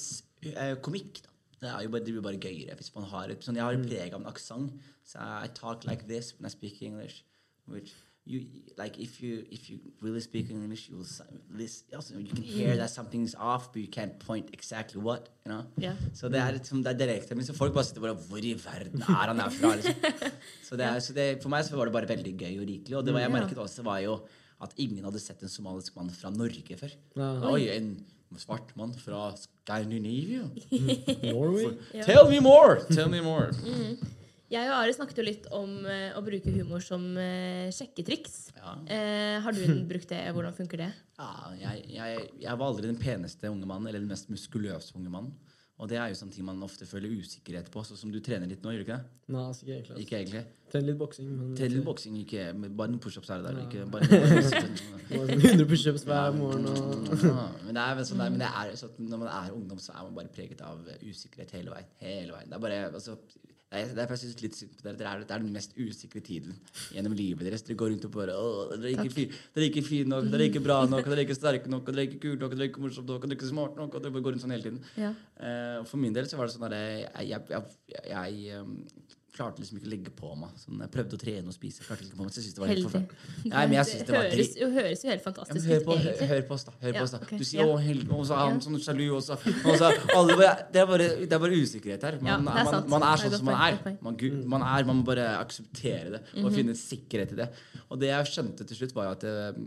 uh, komikk, da. Det, er jo bare, det blir bare gøyere hvis man har et sånn, Jeg har et preg av en aksent. Så I talk like this when I speak English. Which you like if you if you really speak English, you will listen. this also you can hear that something's off, but you can't point exactly what. you know. Ja. Så det er, liksom, det er direkte. Men så folk bare sitter bare Hvor i verden er han derfra? Liksom. [LAUGHS] Så, det er, så det, for meg så var det bare veldig gøy og rikelig. Og det var, jeg merket også var jo at ingen hadde sett en somalisk mann fra Norge før. Oi, en svart mann fra Scandinavia. [LAUGHS] Norway? Tell me more! Tell me more. Jeg og Ari snakket jo litt om eh, å bruke humor som eh, sjekketriks. Ja. Eh, har du [LAUGHS] brukt det? Hvordan funker det? Ja, jeg, jeg, jeg var aldri den peneste unge mannen, eller den mest muskuløse unge mannen. Og det er jo sånn ting man ofte føler usikkerhet på. Sånn som du trener litt nå, gjør du ikke det? Nei, altså ikke egentlig. Ikke egentlig. Trener litt boksing, men Trener litt boksing, ikke bare noen pushups er [LAUGHS] det der. Ikke bare, bare 100 pushups hver morgen og [LAUGHS] Ja, men det er sånn der, men det er, så at når man er ungdom, så er man bare preget av usikkerhet hele veien. Hele veien. Det er bare, altså, det er, derfor jeg synes litt synd på dere. Dere er, er den mest usikre tiden gjennom livet deres. Dere går rundt og bare dere er ikke, fine, dere er ikke fine nok, dere er ikke bra nok, dere er ikke sterke nok, dere er ikke kule nok, dere er ikke morsomme nok, dere er ikke smarte nok. Og dere bare går rundt sånn hele tiden. Ja. Uh, for min del så var det sånn at jeg, jeg, jeg, jeg um, klarte liksom ikke å legge på meg. Sånn, jeg prøvde å trene og spise. Jeg klarte ikke på meg, så jeg synes det var helt Heldig. forferdelig. Nei, men jeg synes det var høres, det høres jo helt Ja, fantastisk hør, ut, på, hør, egentlig. hør på oss, da. Hør Ja, på oss da. Okay. Du sier ja. 'å, helvete', og så er han sånn sjalu, også. og så alle det, er bare, det er bare usikkerhet her. Man, ja, er man, man er sånn som man er. Man, man er. Man må bare akseptere det og finne sikkerhet i det. Og det jeg skjønte til slutt, var jo at eh,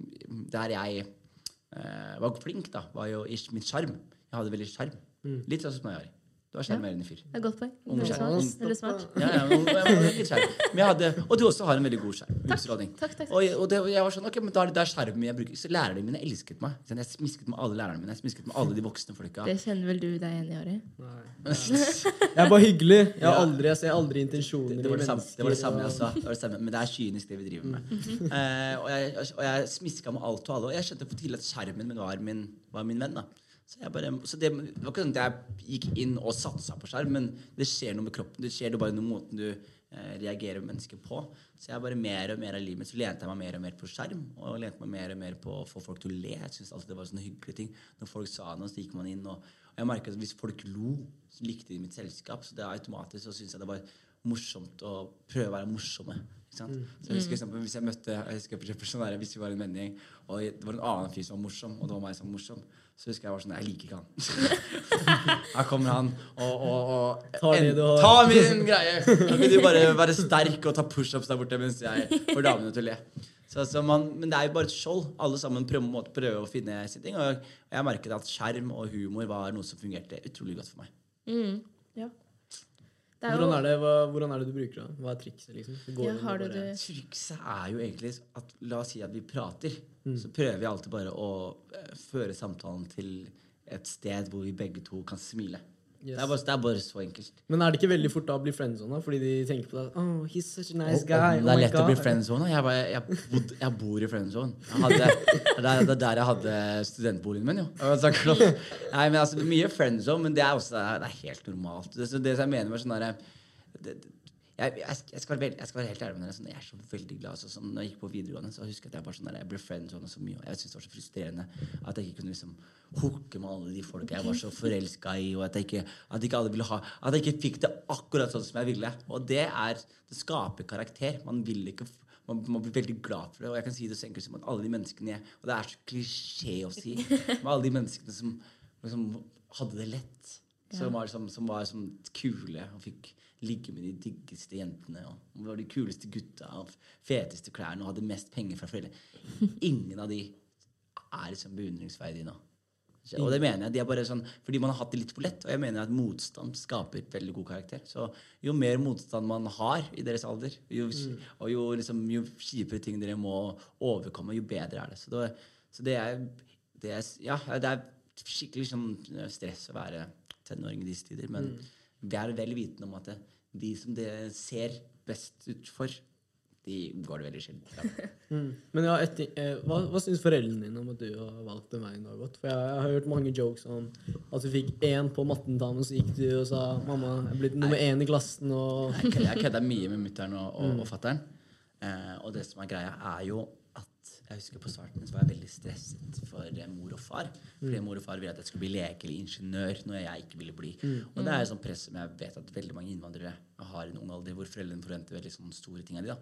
der jeg eh, var flink, da, var jo ish, min sjarm. Jeg hadde veldig sjarm. Mm. Litt sånn som jeg er. Du er sjarmerende fyr. Det er godt poeng. Skjerm. smart. Ja, ja, men, jeg hadde, og du også har en veldig god skjerm. Takk, Takk, takk, Og, og det, jeg var sånn, ok, men da er det der skjermen jeg bruker. Så lærerne mine elsket meg. Sånn, Jeg smisket med alle lærerne mine. Jeg smisket med alle de voksne folka. Det kjenner vel du deg igjen i, Ari? Jeg er bare hyggelig. Jeg, har aldri, jeg ser aldri intensjoner Det, det, var det, i samme, det var det samme jeg sa. Det var det samme. Men det er kynisk, det vi driver med. Uh, og jeg, og jeg smiska med alt og alle. Og jeg skjønte for tidlig at skjermen min var min, var min venn. da Så, bare, så det, det var ikke sånn at jeg gikk inn og satsa på skjerm, men det skjer noe med kroppen. Det skjer bare noe med måten du eh, reagerer med mennesker på. Så jeg bare mer og mer av livet mitt så lente jeg meg mer og mer på skjerm. Og lente meg mer og mer på å få folk til å le. Jeg synes alltid det var sånne hyggelige ting. Når folk sa noe, så gikk man inn. Og, og jeg merket at hvis folk lo, så likte de mitt selskap. Så det automatisk så syns jeg det var morsomt å prøve å være morsomme. Sant? Så jeg husker for eksempel, hvis jeg møtte jeg husker for eksempel sånn der, Hvis vi var en vennegjeng, og det var en annen fyr som var morsom, og det var meg som var morsom, så husker jeg var sånn Jeg liker ikke han. [LAUGHS] Her kommer han og, og, og ta, en. Ta min greie! [LAUGHS] Da vil du bare være sterk og ta pushups der borte mens jeg får damene til å le. Så, så man, men det er jo bare et skjold. Alle sammen prøver, prøver å finne sin ting. Og jeg merket at skjerm og humor var noe som fungerte utrolig godt for meg. Mm. Ja. Det er jo Hvordan er, det, hva, hvordan er det du bruker det? Hva er trikset, liksom? Går ja, inn og du bare- det Trikset er jo egentlig at La oss si at vi prater. Mm. Så prøver vi alltid bare å eh, føre samtalen til et sted hvor vi begge to kan smile. Yes. Det, er bare, det er bare så enkelt. Men er det ikke veldig fort da å bli friendzone? Fordi de tenker på deg Oh, he's such a nice oh, guy. Oh det er my lett å bli friendzona. Jeg, bare- jeg, bod- jeg bor i friendzone. Hadde, det, er, det er der jeg hadde studentboligen min, jo. Nei, men altså, mye friendzone, men det er også det er helt normalt. Det, det jeg mener med sånn det- jeg, jeg, jeg, skal være jeg skal være helt ærlig med dere. Sånn, jeg er så veldig glad. Så, sånn, når jeg gikk på videregående, så husker jeg at jeg bare sånn der, jeg ble friendzone så mye. Og jeg syntes det var så frustrerende at jeg ikke kunne liksom hooke med alle de folka jeg var så forelska i. Og at, jeg ikke, at ikke alle ville ha At jeg ikke fikk det akkurat sånn som jeg ville. Og det er Det skaper karakter. Man vil ikke man, man blir veldig glad for det. Og jeg kan si det så enkelt som at alle de menneskene jeg Og det er så klisjé å si, men alle de menneskene som liksom hadde det lett, som var, som, som var som kule og fikk ligge med de diggeste jentene og var de kuleste gutta og feteste klærne og hadde mest penger fra foreldre. Ingen av de er liksom beundringsverdige nå. Og det mener jeg, de er bare sånn, Fordi man har hatt det litt for lett. Og jeg mener at motstand skaper veldig god karakter. Så jo mer motstand man har i deres alder, jo, og jo, liksom, jo kjipere ting dere må overkomme, jo bedre er det. Så det, så det er, det er Ja, det er skikkelig sånn stress å være tenåring i disse tider. Men vi er vel vitende om at det, de som det ser best ut for, de går det veldig sjelden fra. [LAUGHS] Mm. Men ja, etter, eh, hva, hva syns foreldrene dine om at du har valgt den veien du har gått? For jeg, jeg har hørt mange jokes om at du fikk én på mattentamen, og så gikk du og sa 'mamma, jeg er blitt nummer én i klassen', og kødder- Jeg kødda mye med mutter'n og, og, og fatter'n. Eh, og det som er greia, er jo at jeg husker på starten så var jeg veldig stresset for eh, mor og far. Fordi mor og far ville at jeg skulle bli lege eller ingeniør, noe jeg ikke ville bli. Og det er et sånt press som jeg vet at veldig mange innvandrere har i en ung alder, hvor foreldrene forventer veldig sånne store ting av de da.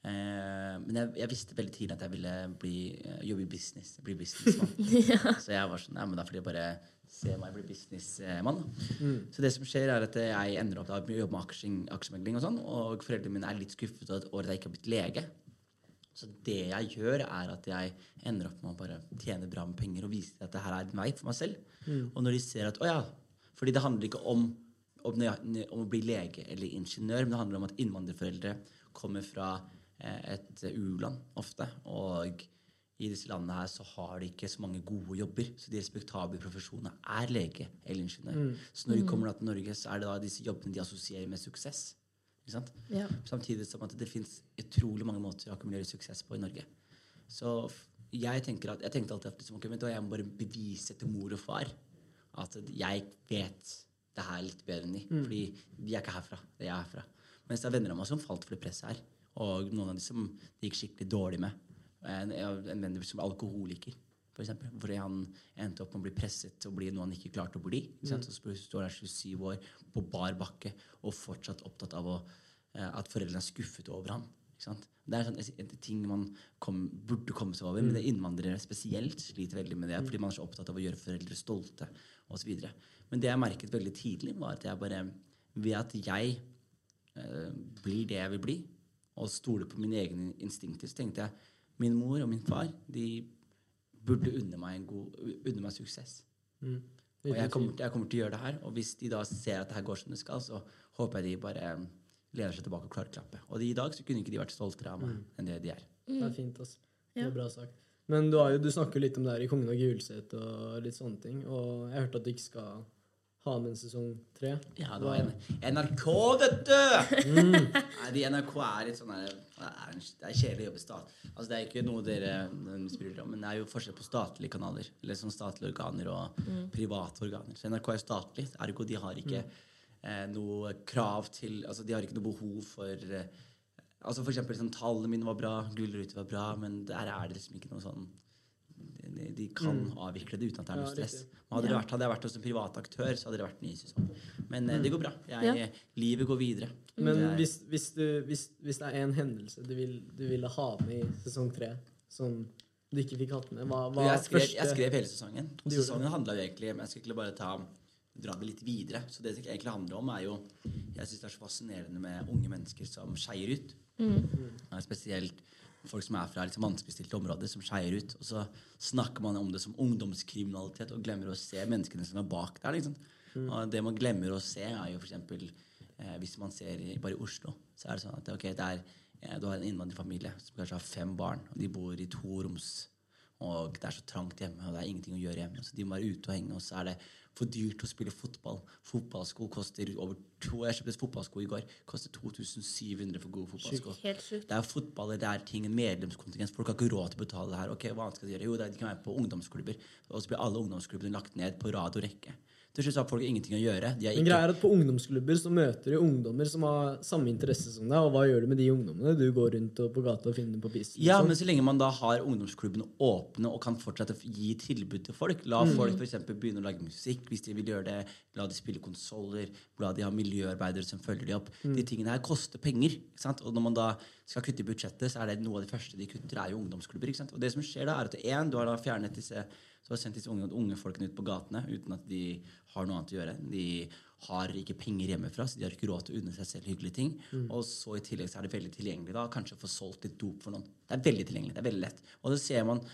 Eh, men jeg, jeg visste veldig tidlig at jeg ville bli, eh, jobbe i business. Bli businessmann. [LAUGHS] Så jeg var sånn, ja, men da får de bare se meg bli businessmann. Mm. Så det som skjer, er at jeg ender opp da med å jobbe med aksjemegling og sånn, og foreldrene mine er litt skuffet over at jeg ikke har blitt lege. Så det jeg gjør, er at jeg ender opp med å bare tjene bra med penger og vise at det her er en vei for meg selv. Og når de ser at å ja, fordi det handler ikke om, om, om å bli lege eller ingeniør, men det handler om at innvandrerforeldre kommer fra eh, et u-land ofte. Og i disse landene her så har de ikke så mange gode jobber. Så de respektable profesjonene er lege eller ingeniør. Så når de kommer da til Norge, så er det da disse jobbene de assosierer med suksess. Ja. Samtidig som at det fins utrolig mange måter å akkumulere suksess på i Norge. Så jeg, tenker at, jeg tenkte alltid at liksom, okay, jeg må bare bevise til mor og far at jeg vet det her litt bedre enn de. Fordi de er ikke herfra. Det er jeg herfra. Mens det er venner av meg som falt for det presset her. Og noen av de som det gikk skikkelig dårlig med. En, en venn som er alkoholiker, for eksempel. hvor han endte opp med å bli presset å bli noe han ikke klarte å bli. Mm. Så står han 27 år på bar bakke og fortsatt opptatt av å, eh, at foreldrene er skuffet over ham. Det er sånn, ting man kom, burde komme seg over. Men det innvandrere spesielt sliter veldig med det, fordi man er så opptatt av å gjøre foreldre stolte osv. Men det jeg merket veldig tidlig, var at jeg bare Ved at jeg eh, blir det jeg vil bli, og stoler på mine egne instinkter, så tenkte jeg min mor og min far de burde unne meg, en god, unne meg suksess. Og jeg kommer, jeg kommer til å gjøre det her. Og hvis de da ser at det her går som det skal, så håper jeg de bare lener seg tilbake og klarer å klappe. Og i dag så kunne ikke de vært stoltere av meg enn det de er. Det er fint, altså. Det er bra sagt. Men du, har jo, du snakker litt om det her i Kongen av Gulset og litt sånne ting. Og jeg hørte at du ikke skal ha med en sesong tre. Ja, det var en, NRK, vet du! [LAUGHS] Nei, de NRK er litt sånn der, Det er, en, kjedelig å jobbe i stat. Altså, det er ikke noe dere misbruker om, men det er jo forskjell på statlige kanaler. Eller sånn statlige organer og private organer. Så NRK er statlig, ergo de har ikke eh, noe krav til Altså, de har ikke noe behov for eh, Altså For eksempel liksom, tallene mine var bra, Gullrute var bra, men der er det liksom ikke noe sånn de, de kan avvikle det uten at det er noe stress. Men hadde, det vært, hadde jeg vært hos en privat aktør, så hadde det vært ny sesong. Men mm. det går bra. Jeg, Ja. Livet går videre. Men er- hvis, hvis, du, hvis, hvis det er en hendelse du, vil, du ville ha med i sesong tre, som du ikke fikk hatt med, hva hva jeg, skrev, første jeg skrev hele sesongen. Og sesongen handla jo egentlig Jeg skal egentlig bare ta dra det litt videre. Så det det egentlig handler om, er jo Jeg syns det er så fascinerende med unge mennesker som skeier ut. Mm. spesielt folk som er fra liksom vanskeligstilte områder, som skeier ut. Og så snakker man om det som ungdomskriminalitet og glemmer å se menneskene som er bak der. Liksom. Og det man glemmer å se, er jo f.eks. Eh, hvis man ser bare i Oslo, så er det sånn at okay, det er, eh, du har en innvandrerfamilie som kanskje har fem barn, og de bor i to roms. og det er så trangt hjemme, og det er ingenting å gjøre hjemme. Så de må være ute og henge, og så er det for dyrt å spille fotball. Fotballsko koster over to Jeg kjøpte fotballsko i går. Koster 2700 for gode fotballsko. Helt. Det er fotball, det er ting, en medlemskontingent. Folk har ikke råd til å betale det her. Ok, hva skal de gjøre? Jo, de kan være på ungdomsklubber. Og så blir alle ungdomsklubbene lagt ned på rad og rekke. Til slutt har folk ingenting å gjøre. De Men greia er at På ungdomsklubber så møter du ungdommer som har samme interesse som deg. Og hva gjør du med de ungdommene? Du går rundt og på gata og finner dem på pisten? Ja, liksom. men så lenge man da har ungdomsklubbene åpne og kan fortsette å gi tilbud til folk La folk for eksempel begynne å lage musikk hvis de vil gjøre det. La de spille konsoller. La de ha miljøarbeidere som følger de opp. De tingene her koster penger. ikke sant? Og når man da skal kutte i budsjettet, så er det noe av det første de kutter, er jo ungdomsklubber. ikke sant? Og det som skjer da, er at én, du har da fjernet disse så har sendt disse unge, unge folkene ut på gatene uten at de har noe annet å gjøre. De har ikke penger hjemmefra, så de har ikke råd til å unne seg selv hyggelige ting. Og så i tillegg så er det veldig tilgjengelig da, kanskje å få solgt litt dop for noen. Det er veldig tilgjengelig, det er veldig lett. Og så ser man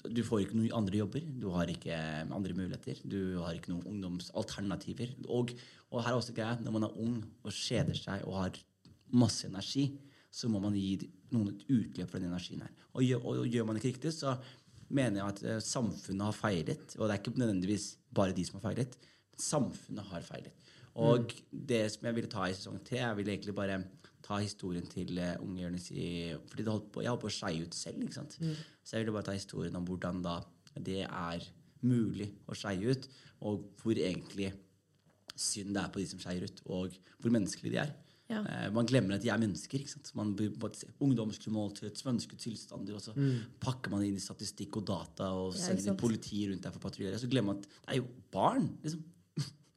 du får ikke noen andre jobber, du har ikke andre muligheter, du har ikke noen ungdomsalternativer. Og, og her er også greia, når man er ung og kjeder seg og har masse energi, så må man gi noen et utløp for den energien her. Og gjør, og gjør man ikke riktig, så mener jeg at eh, samfunnet har feilet. Og det er ikke nødvendigvis bare de som har feilet, men samfunnet har feilet. Og det som jeg ville ta i sesong tre, jeg ville egentlig bare ta historien til uh, unge Jonis i fordi det holdt på, Jeg holdt på å skeie ut selv. ikke sant? Så jeg ville bare ta historien om hvordan da det er mulig å skeie ut, og hvor egentlig synd det er på de som skeier ut, og hvor menneskelige de er. Ja. Eh, man glemmer at de er mennesker. ikke sant? Man blir Ungdomskriminalitet, svenske tilstander, og så pakker man inn i statistikk og data og Ja, sender politi rundt der for å patruljere. Så glemmer man at det er jo barn. liksom.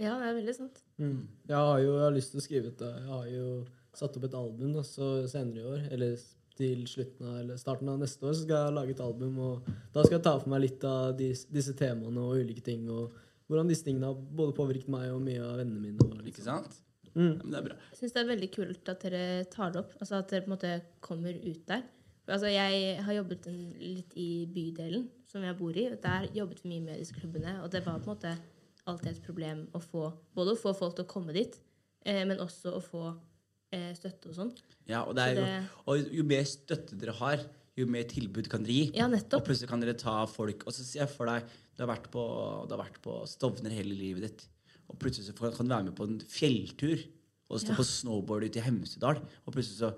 Ja, det er veldig sant. Mm. Jeg har jo jeg har lyst til å skrive et Jeg har jo satt opp et album da, så senere i år. Eller til slutten av, eller starten av neste år så skal jeg lage et album. Og da skal jeg ta for meg litt av dis, disse temaene og ulike ting. Og hvordan disse tingene har både påvirket meg og mye av vennene mine. Og Ikke liksom. sant? Mm. Men det er bra. Jeg syns det er veldig kult at dere tar det opp. Altså At dere på en måte kommer ut der. For, altså, jeg har jobbet en, litt i bydelen som jeg bor i. og Der jobbet vi mye med disse klubbene. Og det var på en måte alltid et problem å få både å få folk til å komme dit, eh, men også å få eh, støtte og sånn. Ja, og, det er Så jo, det- og jo mer støtte dere har, jo mer tilbud kan dere gi. Ja, Og plutselig kan dere ta folk Og så ser jeg for deg Du har vært på, du har vært på Stovner hele livet ditt. Og plutselig så kan du være med på en fjelltur og stå Ja. på snowboard ute i Hemsedal. Og plutselig så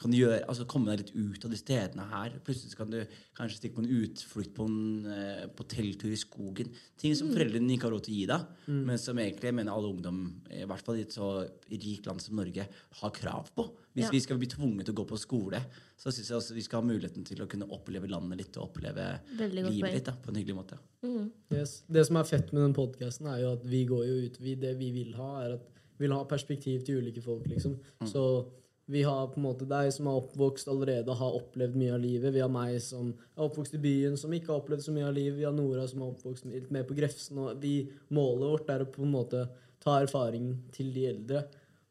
kan du gjøre, altså komme deg litt ut av de stedene her. Plutselig kan du kanskje stikke på en utflukt på en eh, på telttur i skogen. Ting Mm. som foreldrene ikke har råd til å gi deg, men som egentlig jeg mener alle ungdom, i hvert fall i et så rikt land som Norge, har krav på. Hvis Ja. vi skal bli tvunget til å gå på skole, så syns jeg også vi skal ha muligheten til å kunne oppleve landet litt og oppleve livet litt da, på en hyggelig måte. Mm. Yes. Det som er fett med den podkasten, er jo at vi går jo ut vi, Det vi vil ha, er at vi vil ha perspektiv til ulike folk, liksom. Så vi har på en måte deg som er oppvokst allerede og har opplevd mye av livet. Vi har meg som er oppvokst i byen, som ikke har opplevd så mye av livet. Vi har Nora som er oppvokst litt mer på Grefsen. Og vi, målet vårt er å på en måte ta erfaring til de eldre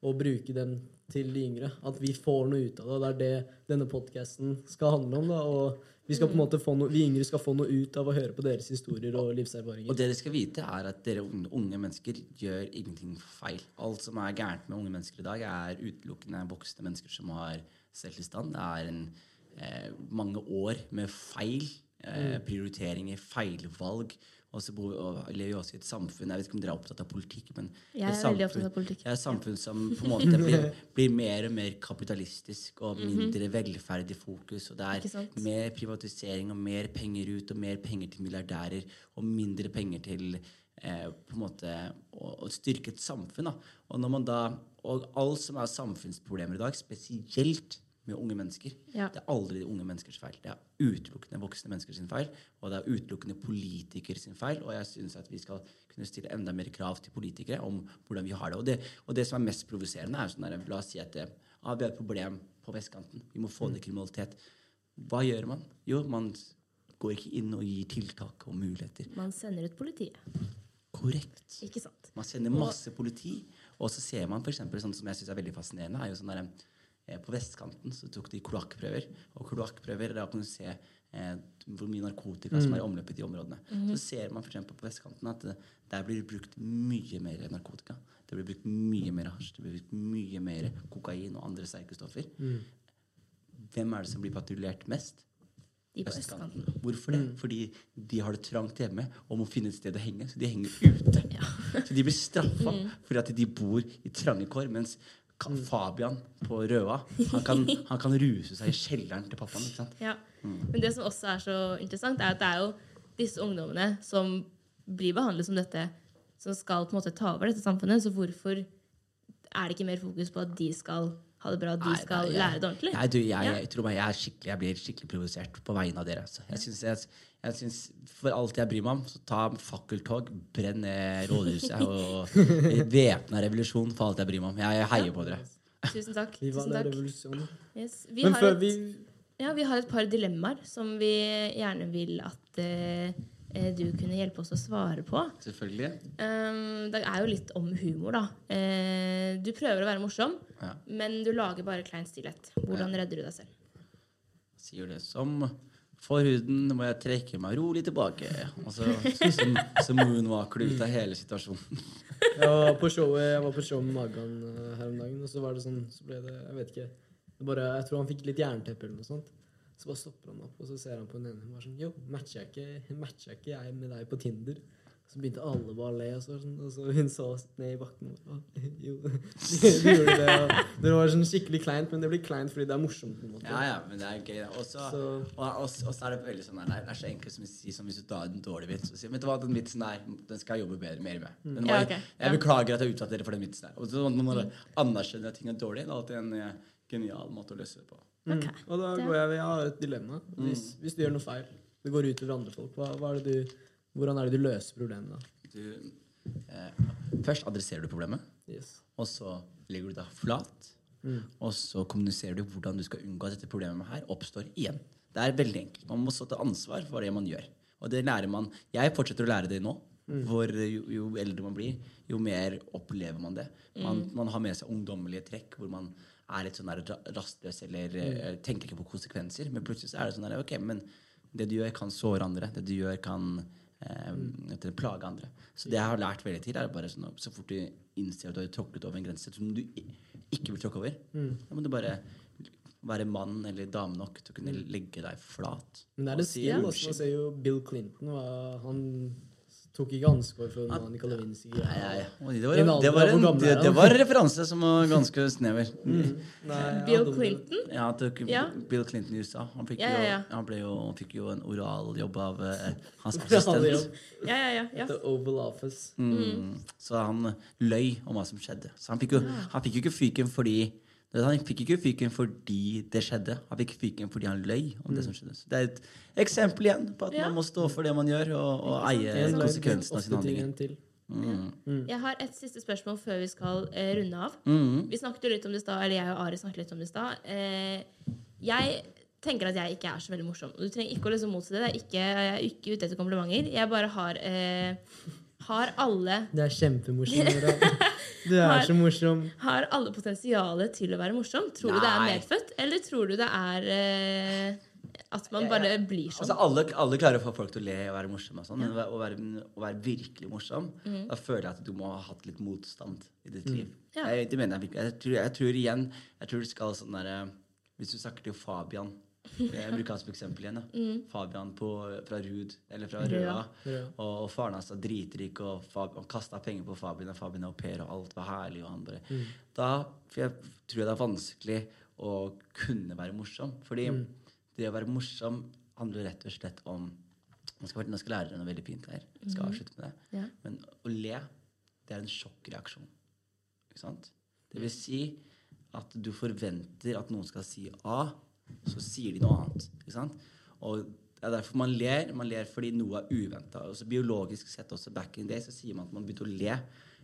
og bruke den til de yngre. At vi får noe ut av det. Det er det denne podkasten skal handle om. da, og vi, skal på en måte få noe, vi yngre skal få noe ut av å høre på deres historier og livserfaringer. Og det dere skal vite, er at dere unge, mennesker gjør ingenting feil. Alt som er gærent med unge mennesker i dag, er utelukkende voksne mennesker som har selvtilstand. Det er en, eh, mange år med feil eh, prioriteringer, feilvalg. Og så lever vi også i et samfunn Jeg vet ikke om dere er opptatt av politikk, men Jeg er veldig samfunn- opptatt av politikk. Det er et samfunn som på en måte blir, blir mer og mer kapitalistisk og mindre velferd i fokus. Og det Mhm. Er mer privatisering og mer penger ut og mer penger til milliardærer og mindre penger til eh, på en måte å, å styrke et samfunn. Da. Og, når man da, og alt som er samfunnsproblemer i dag, spesielt med unge mennesker, Ja. det er aldri unge menneskers feil. Det er utelukkende voksne mennesker sin feil, og det er utelukkende politikere sin feil. Og jeg syns at vi skal kunne stille enda mer krav til politikere om hvordan vi har det. Og det, og det som er mest provoserende, er sånn der, la oss si at det, ah, vi har et problem på vestkanten. Vi må få ned kriminalitet. Hva gjør man? Jo, man går ikke inn og gir tiltak og muligheter. Man sender ut politiet. Korrekt. Ikke sant? Man sender masse politi, og så ser man for eksempel, sånn som jeg syns er veldig fascinerende, er jo sånn der, eh, På vestkanten så tok de kloakkprøver. Og kloakkprøver, da kan du se eh, hvor mye narkotika som er i omløp i de områdene. Så ser man for eksempel på vestkanten at eh, der blir det brukt mye mer narkotika. Det blir brukt mye mer hasj, det blir brukt mye mer kokain og andre sterke stoffer. Hvem er det som blir patruljert mest? De på Østkanten. Hvorfor det? Fordi de har det trangt hjemme og må finne et sted å henge. Så de henger ute. Så de blir [LAUGHS] straffa fordi at de bor i trange kår. Mens Fabian på Røa han kan, han kan ruse seg i kjelleren til pappaen. ikke sant? Ja. Men det som også er så interessant, er at det er jo disse ungdommene som blir behandlet som dette, som skal på en måte ta over dette samfunnet. Så hvorfor er det ikke mer fokus på at de skal ha det bra, de Nei, skal nei, jeg- lære det ordentlig? Jeg, du, jeg, Ja. jeg, tror meg, jeg, er jeg blir skikkelig provosert på vegne av dere. Altså. Jeg, synes, jeg, jeg synes, For alt jeg bryr meg om, så ta fakkeltog, brenn ned rådhuset og [LAUGHS] væpna revolusjon for alt jeg bryr meg om. Jeg, jeg heier på dere. Tusen takk. Viva Tusen takk. Yes. Vi, Men har før et, vi ja, vi har et par dilemmaer som vi gjerne vil at eh, du kunne hjelpe oss å svare på. Selvfølgelig. Um, det er jo litt om humor, da. Eh, du prøver å være morsom, Ja. men du lager bare klein stillhet. Hvordan redder du deg selv? Sier det som for huden må jeg trekke meg rolig tilbake. Og så, så, så moonwalker du ut av hele situasjonen. Jeg var på showet Jeg var på show med Magan eh, her om dagen, og så var det sånn Så ble det Jeg vet ikke. Det bare, jeg tror han fikk litt jernteppe eller noe sånt. Så bare stopper han opp, og så ser han på den ene og bare sånn Jo, matcher jeg ikke, matcher jeg, ikke jeg med deg på Tinder? Så begynte alle bare å le, og så, sånn, og så hun så oss ned i bakken. Og, «Å, jo, [LAUGHS] vi gjorde det. Og det var sånn skikkelig kleint, men det blir kleint fordi det er morsomt. på en måte. Ja, ja, men det er gøy. Også, Og så Så- og, og, og så er det veldig sånn der, Det er så enkelt som å si som hvis du tar en dårlig vits. Og sier vet du hva, den vitsen der, den skal jeg jobbe bedre, mer med. Den Ja, okay. Jeg beklager at jeg utsatte dere for den vitsen der. Og så Man anerkjenne at ting er dårlig. Det er alltid en eh, genial måte å løse det på. Mm. Og da går jeg, jeg har et dilemma. Hvis, hvis du gjør noe feil, det går ut over andre folk, hva, hva er det du, hvordan er det du løser problemet da? Du, eh, først adresserer du problemet. Yes. Og så legger du deg flat. Og så kommuniserer du hvordan du skal unngå at dette problemet her oppstår igjen. Det er veldig enkelt. Man må stå til ansvar for det man gjør. Og det lærer man Jeg fortsetter å lære det nå. For jo, jo eldre man blir, jo mer opplever man det. Man, man har med seg ungdommelige trekk hvor man er litt sånn rastløs eller mm. tenker ikke på konsekvenser. Men plutselig så er det sånn der, ok, men det du gjør, kan såre andre. Det du gjør, kan eh, vet plage andre. Så det jeg har lært veldig tid, er bare sånn så fort du innser at du har tråkket over en grense som du ikke vil tråkke over, da må du bare være mann eller dame nok til å kunne legge deg flat. Men det er det si. Altså, man ser jo Bill Clinton. Han tok ikke ansvar for Lewinsky. Nei, nei, Oi, det, var, en det, var en, det, er det var en referanse som var ganske snever. [LAUGHS] Nei, Bill Clinton? Ja, tok, Ja. Bill Clinton i USA. Han fikk, Ja, ja, ja. Jo, han ble jo, han fikk jo en oraljobb av eh, [LAUGHS] hans assistent. Ja, ja, ja. ja. The Oval Office. Mm. Så han løy om hva som skjedde. Så han fikk jo, han fikk jo ikke fyken fordi han fikk ikke fyken fordi det skjedde. Han fikk fyken fordi han løy om det som skjedde. Så det er et eksempel igjen på at Ja. man må stå for det man gjør, og, og eie konsekvensene konsekvensen av sine handlinger. en. Mm. Jeg har et siste spørsmål før vi skal eh, runde av. Mm. Vi snakket jo litt om det i stad, eller jeg og Ari snakket litt om det i stad. Eh, jeg tenker at jeg ikke er så veldig morsom. Du trenger ikke å liksom motsi det. det er ikke, jeg er ikke ute etter komplimenter. Jeg bare har, eh, har alle Det er kjempemorsomt. [LAUGHS] Du er Har- så morsom. Har alle potensialet til å være morsom? Tror du det er medfødt, eller tror du det er eh, at man bare blir sånn? Altså, alle, alle klarer å få folk til å le og være morsomme, og sånn, men å være, å være virkelig morsom, Mm. da føler jeg at du må ha hatt litt motstand i ditt liv. Ja. Jeg, det mener jeg virkelig. Jeg tror, jeg tror igjen Jeg tror det skal sånn derre Hvis du snakker til Fabian Jeg bruker han som eksempel igjen. Mm. Fabian på, fra Rud, eller fra Røa. Røa. Og, og faren hans var dritrik, og Fab, han kasta penger på Fabian, og Fabian er au pair, og alt var herlig. Og han bare Da for jeg tror jeg det er vanskelig å kunne være morsom. Fordi det å være morsom handler rett og slett om Nå skal, nå skal lære deg noe veldig fint her. Jeg skal avslutte med det. Ja. Men å le, det er en sjokkreaksjon. Ikke sant? Det vil si at du forventer at noen skal si A, så sier de noe annet. Ikke sant? Og det er derfor man ler. Man ler fordi noe er uventa. Biologisk sett også back in day så sier man at man begynte å le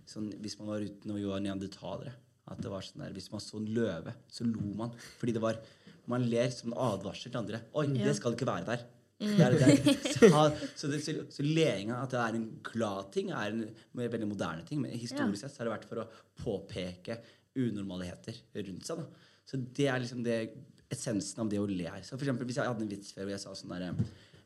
sånn, hvis man var ute når vi var neandertalere. At det var sånn der, Hvis man så en løve, så lo man. Fordi det var Man ler som en advarsel til andre. Oi, Ja. det skal ikke være der. Det er, det er, [LAUGHS] så, så, det, så, så leinga, at det er en glad ting, er en en veldig moderne ting. Men historisk sett så har det vært for å påpeke unormaliteter rundt seg. Da. Så det er liksom det essensen av det å le her. Så for eksempel, hvis jeg hadde en vits før hvor jeg sa sånn derre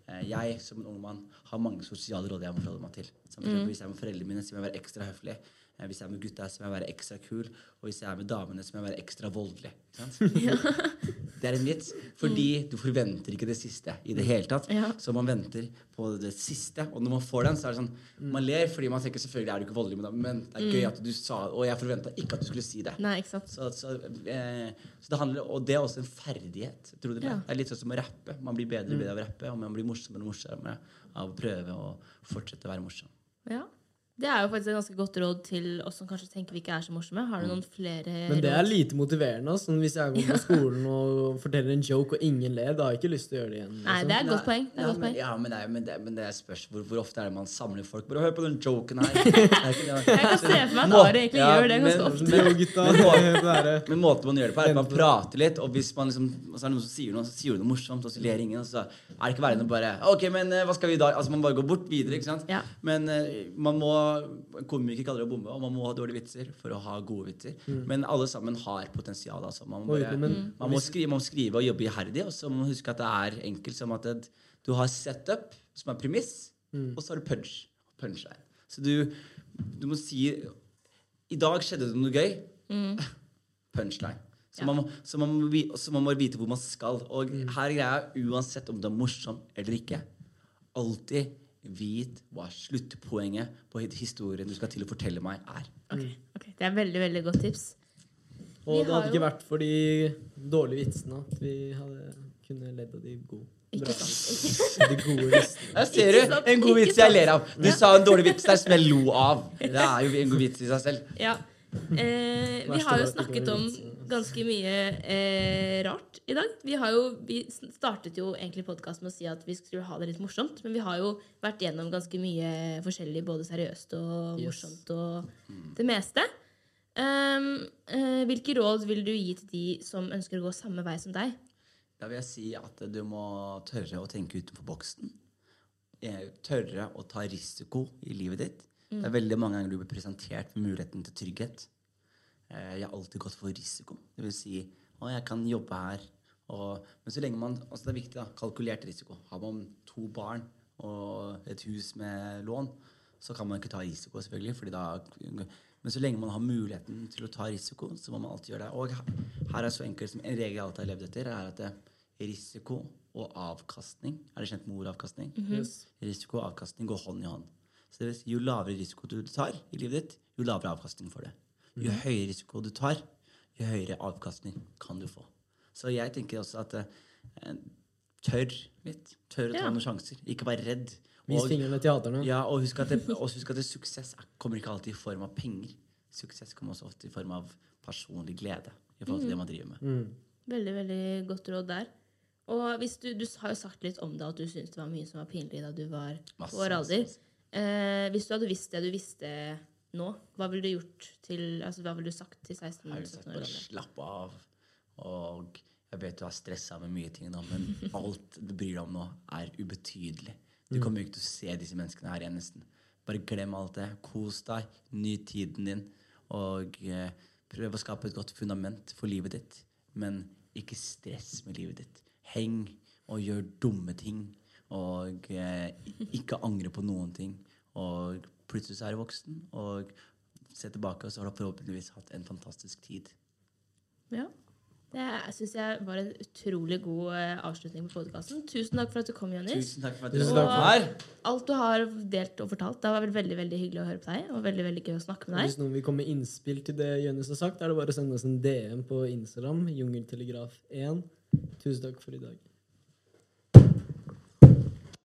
eh, Jeg som en ung mann har mange sosiale råd jeg må forholde meg til. Så for eksempel, Hvis jeg er med foreldrene mine, så må jeg være ekstra høflig. Eh, Hvis jeg er med gutta, så må jeg være ekstra kul. Og hvis jeg er med damene, så må jeg være ekstra voldelig. Sant? [LAUGHS] [LAUGHS] Det er en vits, fordi du forventer ikke det siste i det hele tatt. Ja. Så man venter på det siste. Og når man får den, så er det sånn Man ler fordi man tenker selvfølgelig er du ikke voldelig, men, det er gøy at du sa Og jeg forventa ikke at du skulle si det. Nei, ikke sant? Så, så, eh, så det handler, Og det er også en ferdighet. Tror du det? Ja. Det er litt sånn som å rappe. Man blir bedre og bedre av å rappe, og man blir morsommere og morsommere av å prøve å fortsette å være morsom. Ja. Det er jo faktisk et ganske godt råd til oss som kanskje tenker vi ikke er så morsomme. Har du noen flere råd? Men det er lite motiverende. Altså. Hvis jeg går på [LAUGHS] skolen og forteller en joke, og ingen ler, da har jeg ikke lyst til å gjøre det igjen. Nei, det er et godt poeng. Det er ja, godt men, poeng. ja, men, det, er- men, det, men det spørs hvor, hvor ofte er det man samler folk. Bare hør på den joken her. [LAUGHS] Det er ikke det. Jeg kan se for meg at Ari egentlig ja, gjør det ganske men- ofte. Men, men, er Men måten man gjør det på, er at man prater litt, og hvis man liksom, så er det noen som sier noe, så sier du noe morsomt, og så ler ingen, og så er det ikke verre enn å bare Ok, men eh, hva skal vi da? Altså, man bare går bort videre, ikke sant? Ja. Men eh, man må en Komiker kaller det å bombe, og man må ha dårlige vitser for å ha gode vitser. Men alle sammen har potensial, altså. Man må, Oi, bare, men- man må, skrive, man må skrive og jobbe iherdig, og så må man huske at det er enkelt som at det, du har setup, som er premiss, og så har du punch. Punchline. Så du, du må si I dag skjedde det noe gøy. [LAUGHS] Punchline. Så, Ja. man må, så, man må, så man må vite hvor man skal. Og her er greia, uansett om det er morsomt eller ikke, alltid vit hva sluttpoenget på historien du skal til å fortelle meg, er. Okay. Okay. Det er veldig, veldig godt tips. Og Vi det hadde jo- ikke vært for de dårlige vitsene at vi hadde kunne ledd av de gode. Ikke sant? [LAUGHS] De gode vitsene. Der ser du! En god vits jeg ler av. Du sa en dårlig vits der som jeg lo av. Det er jo en god vits i seg selv. Ja. Eh, vi har jo snakket om ganske mye eh, rart i dag. Vi, har jo, vi startet jo egentlig podkasten med å si at vi skulle ha det litt morsomt. Men vi har jo vært gjennom ganske mye forskjellig, både seriøst og morsomt og det meste. Um, eh, hvilke råd vil du gi til de som ønsker å gå samme vei som deg? Da vil jeg si at du må tørre å tenke utenfor boksen. Eh, Tørre å ta risiko i livet ditt. Det er veldig mange ganger du blir presentert med muligheten til trygghet. Eh, Jeg har alltid gått for risiko. Det vil si å, jeg kan jobbe her. Og, men så lenge man altså Det er viktig, da. Kalkulert risiko. Har man to barn og et hus med lån, så kan man ikke ta risiko, selvfølgelig. Fordi da, men så lenge man har muligheten til å ta risiko, så må man alltid gjøre det. Og her- er så enkelt som en regel jeg alltid har levd etter, er at det, risiko og avkastning Er det kjent med ordet avkastning? Yes. Risiko og avkastning går hånd i hånd. Så det vil si, Jo lavere risiko du tar i livet ditt, jo lavere avkastning får du. Jo høyere risiko du tar, jo høyere avkastning kan du få. Så jeg tenker også at eh, tør litt. Tør å ta Ja. noen sjanser. Ikke vær redd. Vis fingrene til haterne. ja, og husk at, det, [LAUGHS] også husk at det, suksess er- kommer ikke alltid i form av penger. Suksess kommer også ofte i form av personlig glede i forhold til det man driver med. Mm. Veldig, veldig godt råd der. Og hvis du, du har jo sagt litt om det, at du syntes det var mye som var pinlig da du var på vår alder. Eh, hvis du hadde visst det du visste nå, hva ville du gjort til Altså, hva ville du sagt til 16-17 Jeg har jo sagt år gamle? slapp av. Og jeg vet du er stressa med mye ting nå, men [LAUGHS] alt du bryr deg om nå, er ubetydelig. Du kommer jo ikke til å se disse menneskene her igjen nesten. Bare glem alt det. Kos deg. Nyt tiden din. Og eh, prøv å skape et godt fundament for livet ditt. Men ikke stress med livet ditt. Heng og gjør dumme ting. Og eh, ikke angre på noen ting. Og plutselig så er du voksen, og se tilbake, og så har du forhåpentligvis hatt en fantastisk tid. Ja. Det syns jeg var en utrolig god eh, avslutning på podkasten. Tusen takk for at du kom, Jonis. Tusen takk for at dere Tusen takk var her. Alt du har delt og fortalt, det har vært veldig veldig hyggelig å høre på deg. Og veldig veldig gøy å snakke med deg. Hvis noen vil komme med innspill til det Jonis har sagt, er det bare å sende oss en DM på Instagram. Jungeltelegraf1. Tusen takk for i dag.